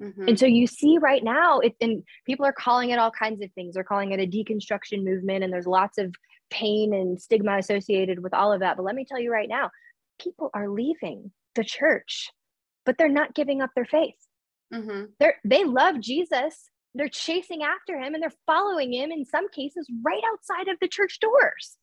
Mm-hmm. And so you see right now, it, and people are calling it all kinds of things. They're calling it a deconstruction movement, and there's lots of pain and stigma associated with all of that. But let me tell you right now, people are leaving the church, but they're not giving up their faith. Mm-hmm. They're, they love Jesus. They're chasing after him and they're following him in some cases right outside of the church doors.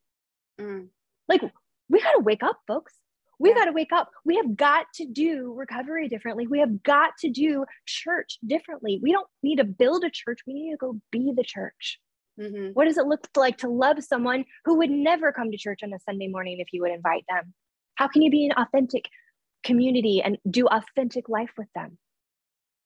Mm. Like, we got to wake up, folks. We yeah. got to wake up. We have got to do recovery differently. We have got to do church differently. We don't need to build a church. We need to go be the church. Mm-hmm. What does it look like to love someone who would never come to church on a Sunday morning if you would invite them? How can you be an authentic community and do authentic life with them?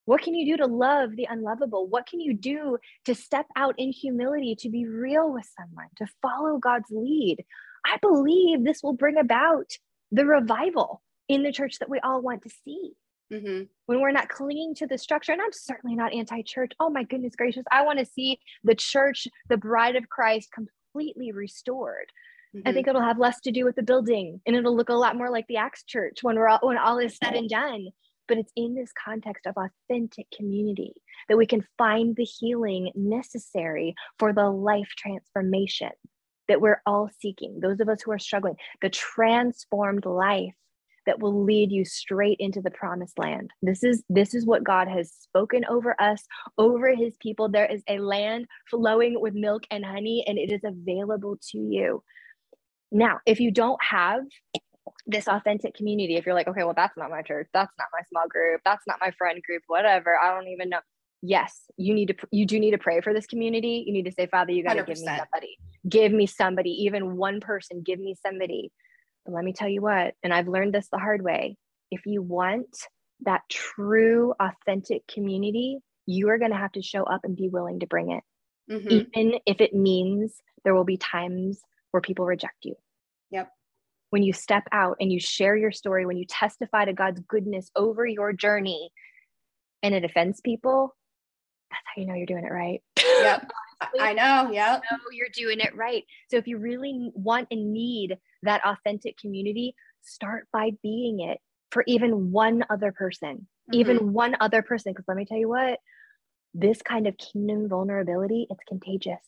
What can you do to love the unlovable? What can you do to step out in humility, to be real with someone, to follow God's lead? I believe this will bring about the revival in the church that we all want to see. Mm-hmm. When we're not clinging to the structure, and I'm certainly not anti church. Oh my goodness gracious. I want to see the church, the bride of Christ, completely restored. Mm-hmm. I think it'll have less to do with the building and it'll look a lot more like the Acts church when we're all, when all is said and done. But it's in this context of authentic community that we can find the healing necessary for the life transformation that we're all seeking, those of us who are struggling, the transformed life that will lead you straight into the promised land. This is this is what God has spoken over us, over his people. There is a land flowing with milk and honey and it is available to you. Now, if you don't have this authentic community, if you're like, okay, well that's not my church, that's not my small group, that's not my friend group, whatever, I don't even know. Yes you need to you do need to pray for this community. You need to say father you got to give me somebody. Give me somebody even one person give me somebody. But let me tell you what and i've learned this the hard way. If you want that true authentic community you are going to have to show up and be willing to bring it. Mm-hmm. even if it means there will be times where people reject you. Yep when you step out and you share your story when you testify to god's goodness over your journey and it offends people that's how you know you're doing it right. Yep. I know. Yep. You know you're doing it right. So if you really want and need that authentic community, start by being it for even one other person, mm-hmm. even one other person. Because let me tell you what, this kind of kingdom vulnerability, it's contagious.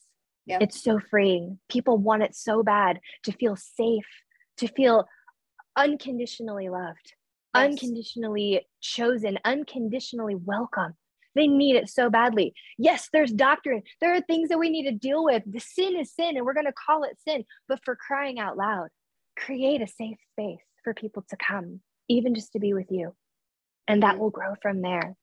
Yep. It's so freeing. People want it so bad to feel safe, to feel unconditionally loved, yes. unconditionally chosen, unconditionally welcome. They need it so badly. Yes, there's doctrine. There are things that we need to deal with. The sin is sin, and we're going to call it sin. But for crying out loud, create a safe space for people to come, even just to be with you. And that mm-hmm. will grow from there.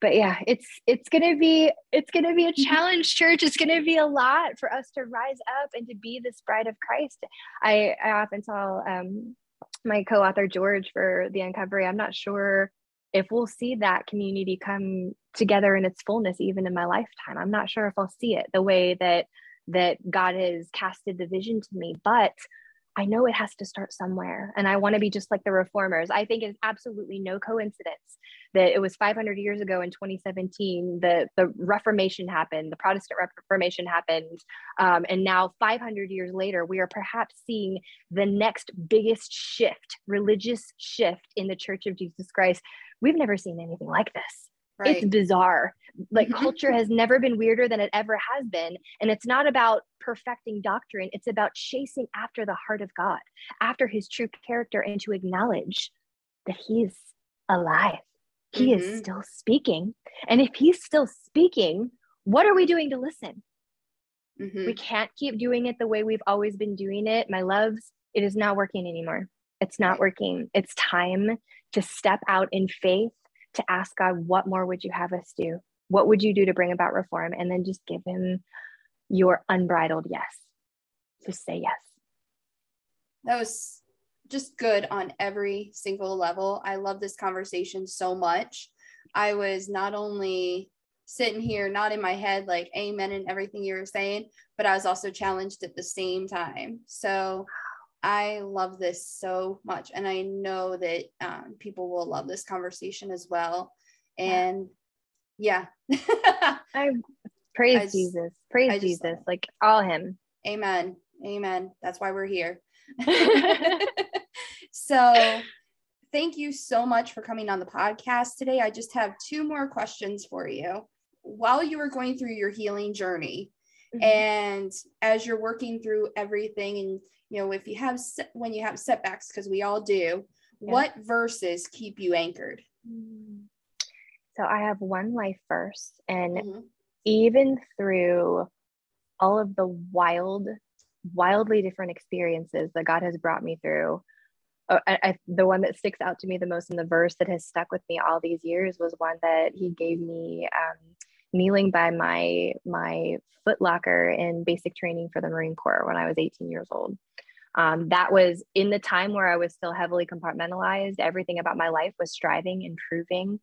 But yeah, it's it's gonna be it's gonna be a mm-hmm. challenge, church. It's gonna be a lot for us to rise up and to be this bride of Christ. I, I often tell um, my co-author George for the Uncovery, I'm not sure if we'll see that community come together in its fullness even in my lifetime i'm not sure if i'll see it the way that that god has casted the vision to me but i know it has to start somewhere and i want to be just like the reformers. I think it's absolutely no coincidence that it was 500 years ago in 2017 the the reformation happened the protestant reformation happened um, and now 500 years later we are perhaps seeing the next biggest shift religious shift in the church of jesus christ. We've never seen anything like this Right. It's bizarre. Like mm-hmm. culture has never been weirder than it ever has been. And it's not about perfecting doctrine, it's about chasing after the heart of God, after his true character, and to acknowledge that he's alive. He mm-hmm. is still speaking. And if he's still speaking, what are we doing to listen? Mm-hmm. We can't keep doing it the way we've always been doing it. My loves, it is not working anymore. It's not working. It's time to step out in faith to ask God, what more would you have us do? What would you do to bring about reform? And then just give him your unbridled yes. Just say yes. That was just good on every single level. I love this conversation so much. I was not only sitting here not in my head like amen and everything you were saying, but I was also challenged at the same time. So I love this so much. And I know that um, people will love this conversation as well. And yeah. I praise I just, Jesus. Praise Jesus. Like all him. Amen. Amen. That's why we're here. so thank you so much for coming on the podcast today. I just have two more questions for you. While you were going through your healing journey, mm-hmm. and as you're working through everything, and you know, if you have when you have setbacks, because we all do, yeah. what verses keep you anchored? So I have one life verse, and mm-hmm. even through all of the wild wildly different experiences that God has brought me through. Uh, I, I, the one that sticks out to me the most in the verse that has stuck with me all these years was one that he gave me um, kneeling by my my foot locker in basic training for the Marine Corps when I was 18 years old. Um, that was in the time where I was still heavily compartmentalized. Everything about my life was striving, improving,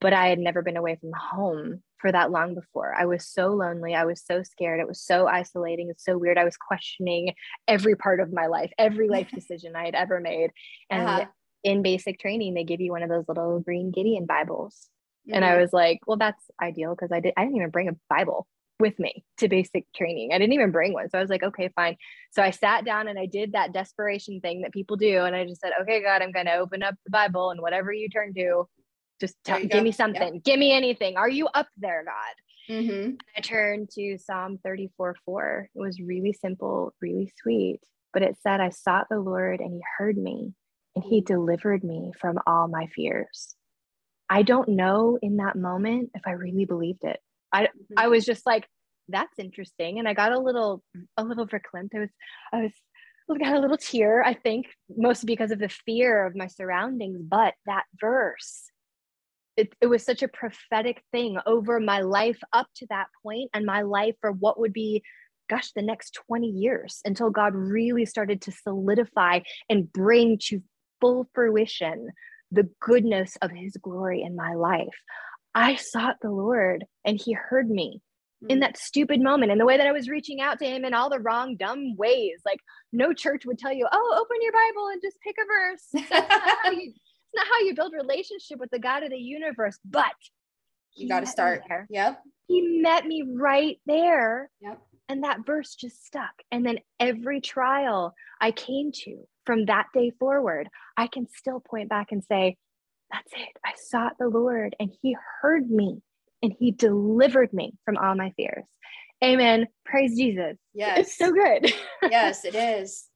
but I had never been away from home for that long before. I was so lonely. I was so scared. It was so isolating. It's so weird. I was questioning every part of my life, every life decision I had ever made. And uh-huh. in basic training, they give you one of those little green Gideon Bibles. Mm-hmm. And I mm-hmm. was like, well, that's ideal because I did I didn't even bring a Bible with me to basic training. I didn't even bring one. So I was like, okay, fine. So I sat down and I did that desperation thing that people do. And I just said, okay, God, I'm going to open up the Bible and whatever you turn to, just tell, give me something. Yep. Give me anything. Are you up there, God? Mm-hmm. I turned to Psalm 34 4. It was really simple, really sweet. But it said, I sought the Lord and he heard me and he delivered me from all my fears. I don't know in that moment if I really believed it. I, mm-hmm. I was just like, that's interesting. And I got a little, a little verklempt. I was, I was got a little tear, I think, mostly because of the fear of my surroundings. But that verse it, it was such a prophetic thing over my life up to that point and my life for what would be gosh the next 20 years until god really started to solidify and bring to full fruition the goodness of his glory in my life i sought the lord and he heard me in mm. that stupid moment and the way that I was reaching out to him in all the wrong, dumb ways. Like, no church would tell you, oh, open your Bible and just pick a verse. That's not how you it's not how you build relationship with the God of the universe, but you got to start. Yep. He met me right there. Yep. And that verse just stuck. And then every trial I came to from that day forward, I can still point back and say, that's it. I sought the Lord and he heard me and he delivered me from all my fears. Amen. Praise Jesus. Yes. It's so good. yes, it is.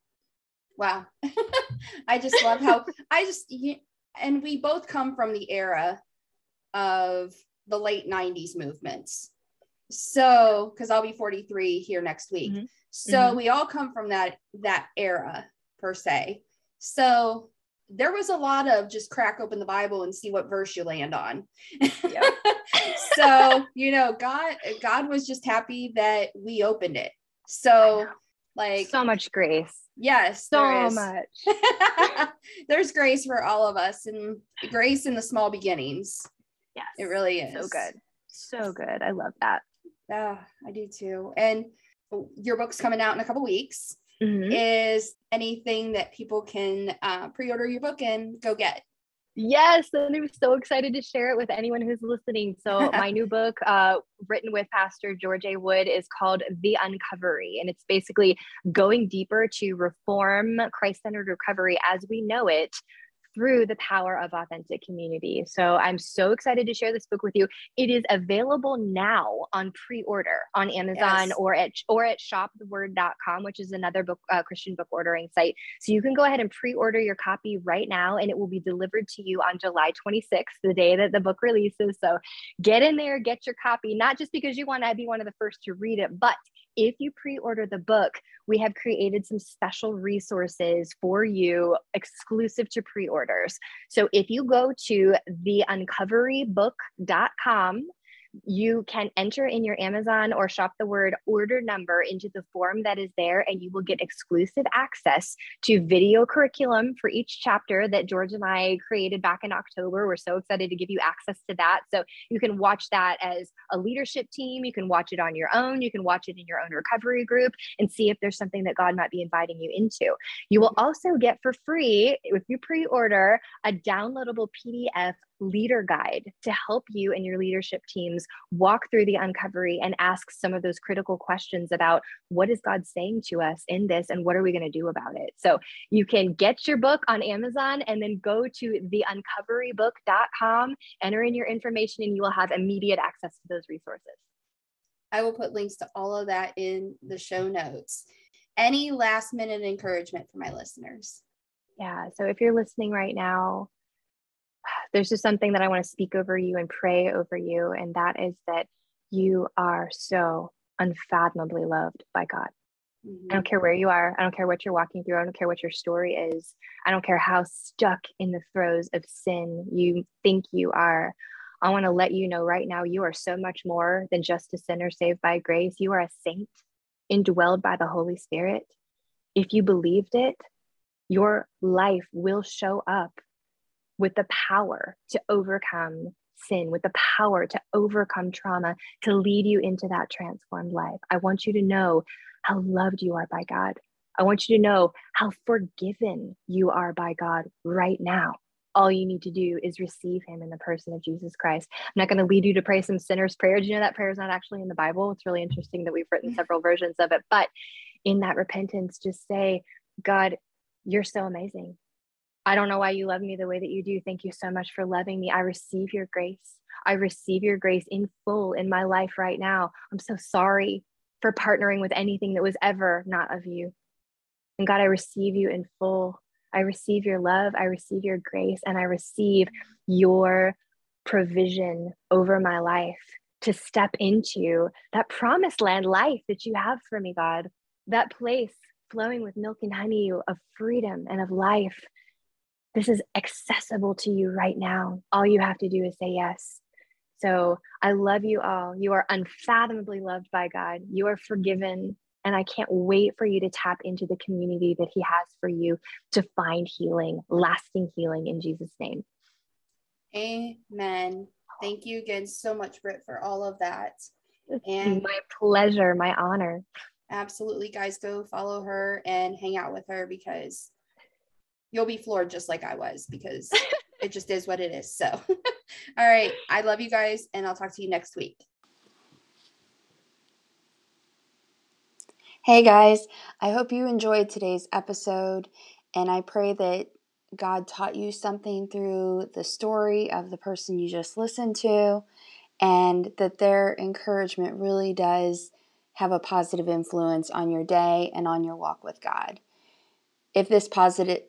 Wow. I just love how I just and we both come from the era of the late 90s movements. So, because I'll be 43 here next week. Mm-hmm. So mm-hmm. we all come from that that era per se. So there was a lot of just crack open the Bible and see what verse you land on. Yep. so, you know, God God was just happy that we opened it. So like so much grace. Yes, so much. There's grace for all of us and grace in the small beginnings. Yes. It really is. So good. So good. I love that. Yeah, I do too. And your book's coming out in a couple weeks. Mm-hmm. Is anything that people can uh, pre-order your book and go get? Yes, and I'm so excited to share it with anyone who's listening. So, my new book, uh, written with Pastor George A. Wood, is called The Uncovery, and it's basically going deeper to reform Christ-centered recovery as we know it through the power of authentic community. So I'm so excited to share this book with you. It is available now on pre-order on Amazon yes. or at or at shoptheword.com, which is another book uh, Christian book ordering site. So you can go ahead and pre-order your copy right now and it will be delivered to you on July 26th, the day that the book releases. So get in there, get your copy, not just because you want to be one of the first to read it, but if you pre order the book, we have created some special resources for you exclusive to pre orders. So if you go to theuncoverybook.com you can enter in your Amazon or shop the word order number into the form that is there, and you will get exclusive access to video curriculum for each chapter that George and I created back in October. We're so excited to give you access to that. So you can watch that as a leadership team. You can watch it on your own. You can watch it in your own recovery group and see if there's something that God might be inviting you into. You will also get for free, if you pre order, a downloadable PDF leader guide to help you and your leadership teams walk through the uncovery and ask some of those critical questions about what is God saying to us in this and what are we going to do about it. So you can get your book on Amazon and then go to theuncoverybook.com, enter in your information, and you will have immediate access to those resources. I will put links to all of that in the show notes. Any last minute encouragement for my listeners? Yeah. So if you're listening right now, there's just something that I want to speak over you and pray over you, and that is that you are so unfathomably loved by God. Mm-hmm. I don't care where you are. I don't care what you're walking through. I don't care what your story is. I don't care how stuck in the throes of sin you think you are. I want to let you know right now you are so much more than just a sinner saved by grace. You are a saint indwelled by the Holy Spirit. If you believed it, your life will show up with the power to overcome sin, with the power to overcome trauma, to lead you into that transformed life. I want you to know how loved you are by God. I want you to know how forgiven you are by God right now. All you need to do is receive Him in the person of Jesus Christ. I'm not going to lead you to pray some sinner's prayer. Do you know that prayer is not actually in the Bible? It's really interesting that we've written several versions of it. But in that repentance, just say, God, you're so amazing. I don't know why you love me the way that you do. Thank you so much for loving me. I receive your grace. I receive your grace in full in my life right now. I'm so sorry for partnering with anything that was ever not of you. And God, I receive you in full. I receive your love. I receive your grace. And I receive your provision over my life to step into that promised land life that you have for me, God. That place flowing with milk and honey of freedom and of life this is accessible to you right now. All you have to do is say yes. So I love you all. You are unfathomably loved by God. You are forgiven. And I can't wait for you to tap into the community that He has for you to find healing, lasting healing in Jesus' name. Amen. Thank you again so much, Britt, for all of that. And my pleasure, my honor. Absolutely, guys, go follow her and hang out with her because you'll be floored just like I was because it just is what it is. So, all right. I love you guys, and I'll talk to you next week. Hey guys, I hope you enjoyed today's episode, and I pray that God taught you something through the story of the person you just listened to, and that their encouragement really does have a positive influence on your day and on your walk with God. If this positive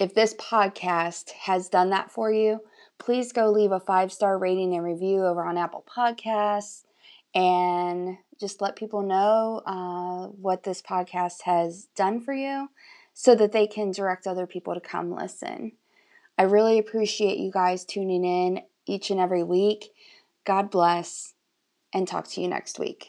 if this podcast has done that for you, please go leave a five star rating and review over on Apple Podcasts and just let people know uh, what this podcast has done for you so that they can direct other people to come listen. I really appreciate you guys tuning in each and every week. God bless and talk to you next week.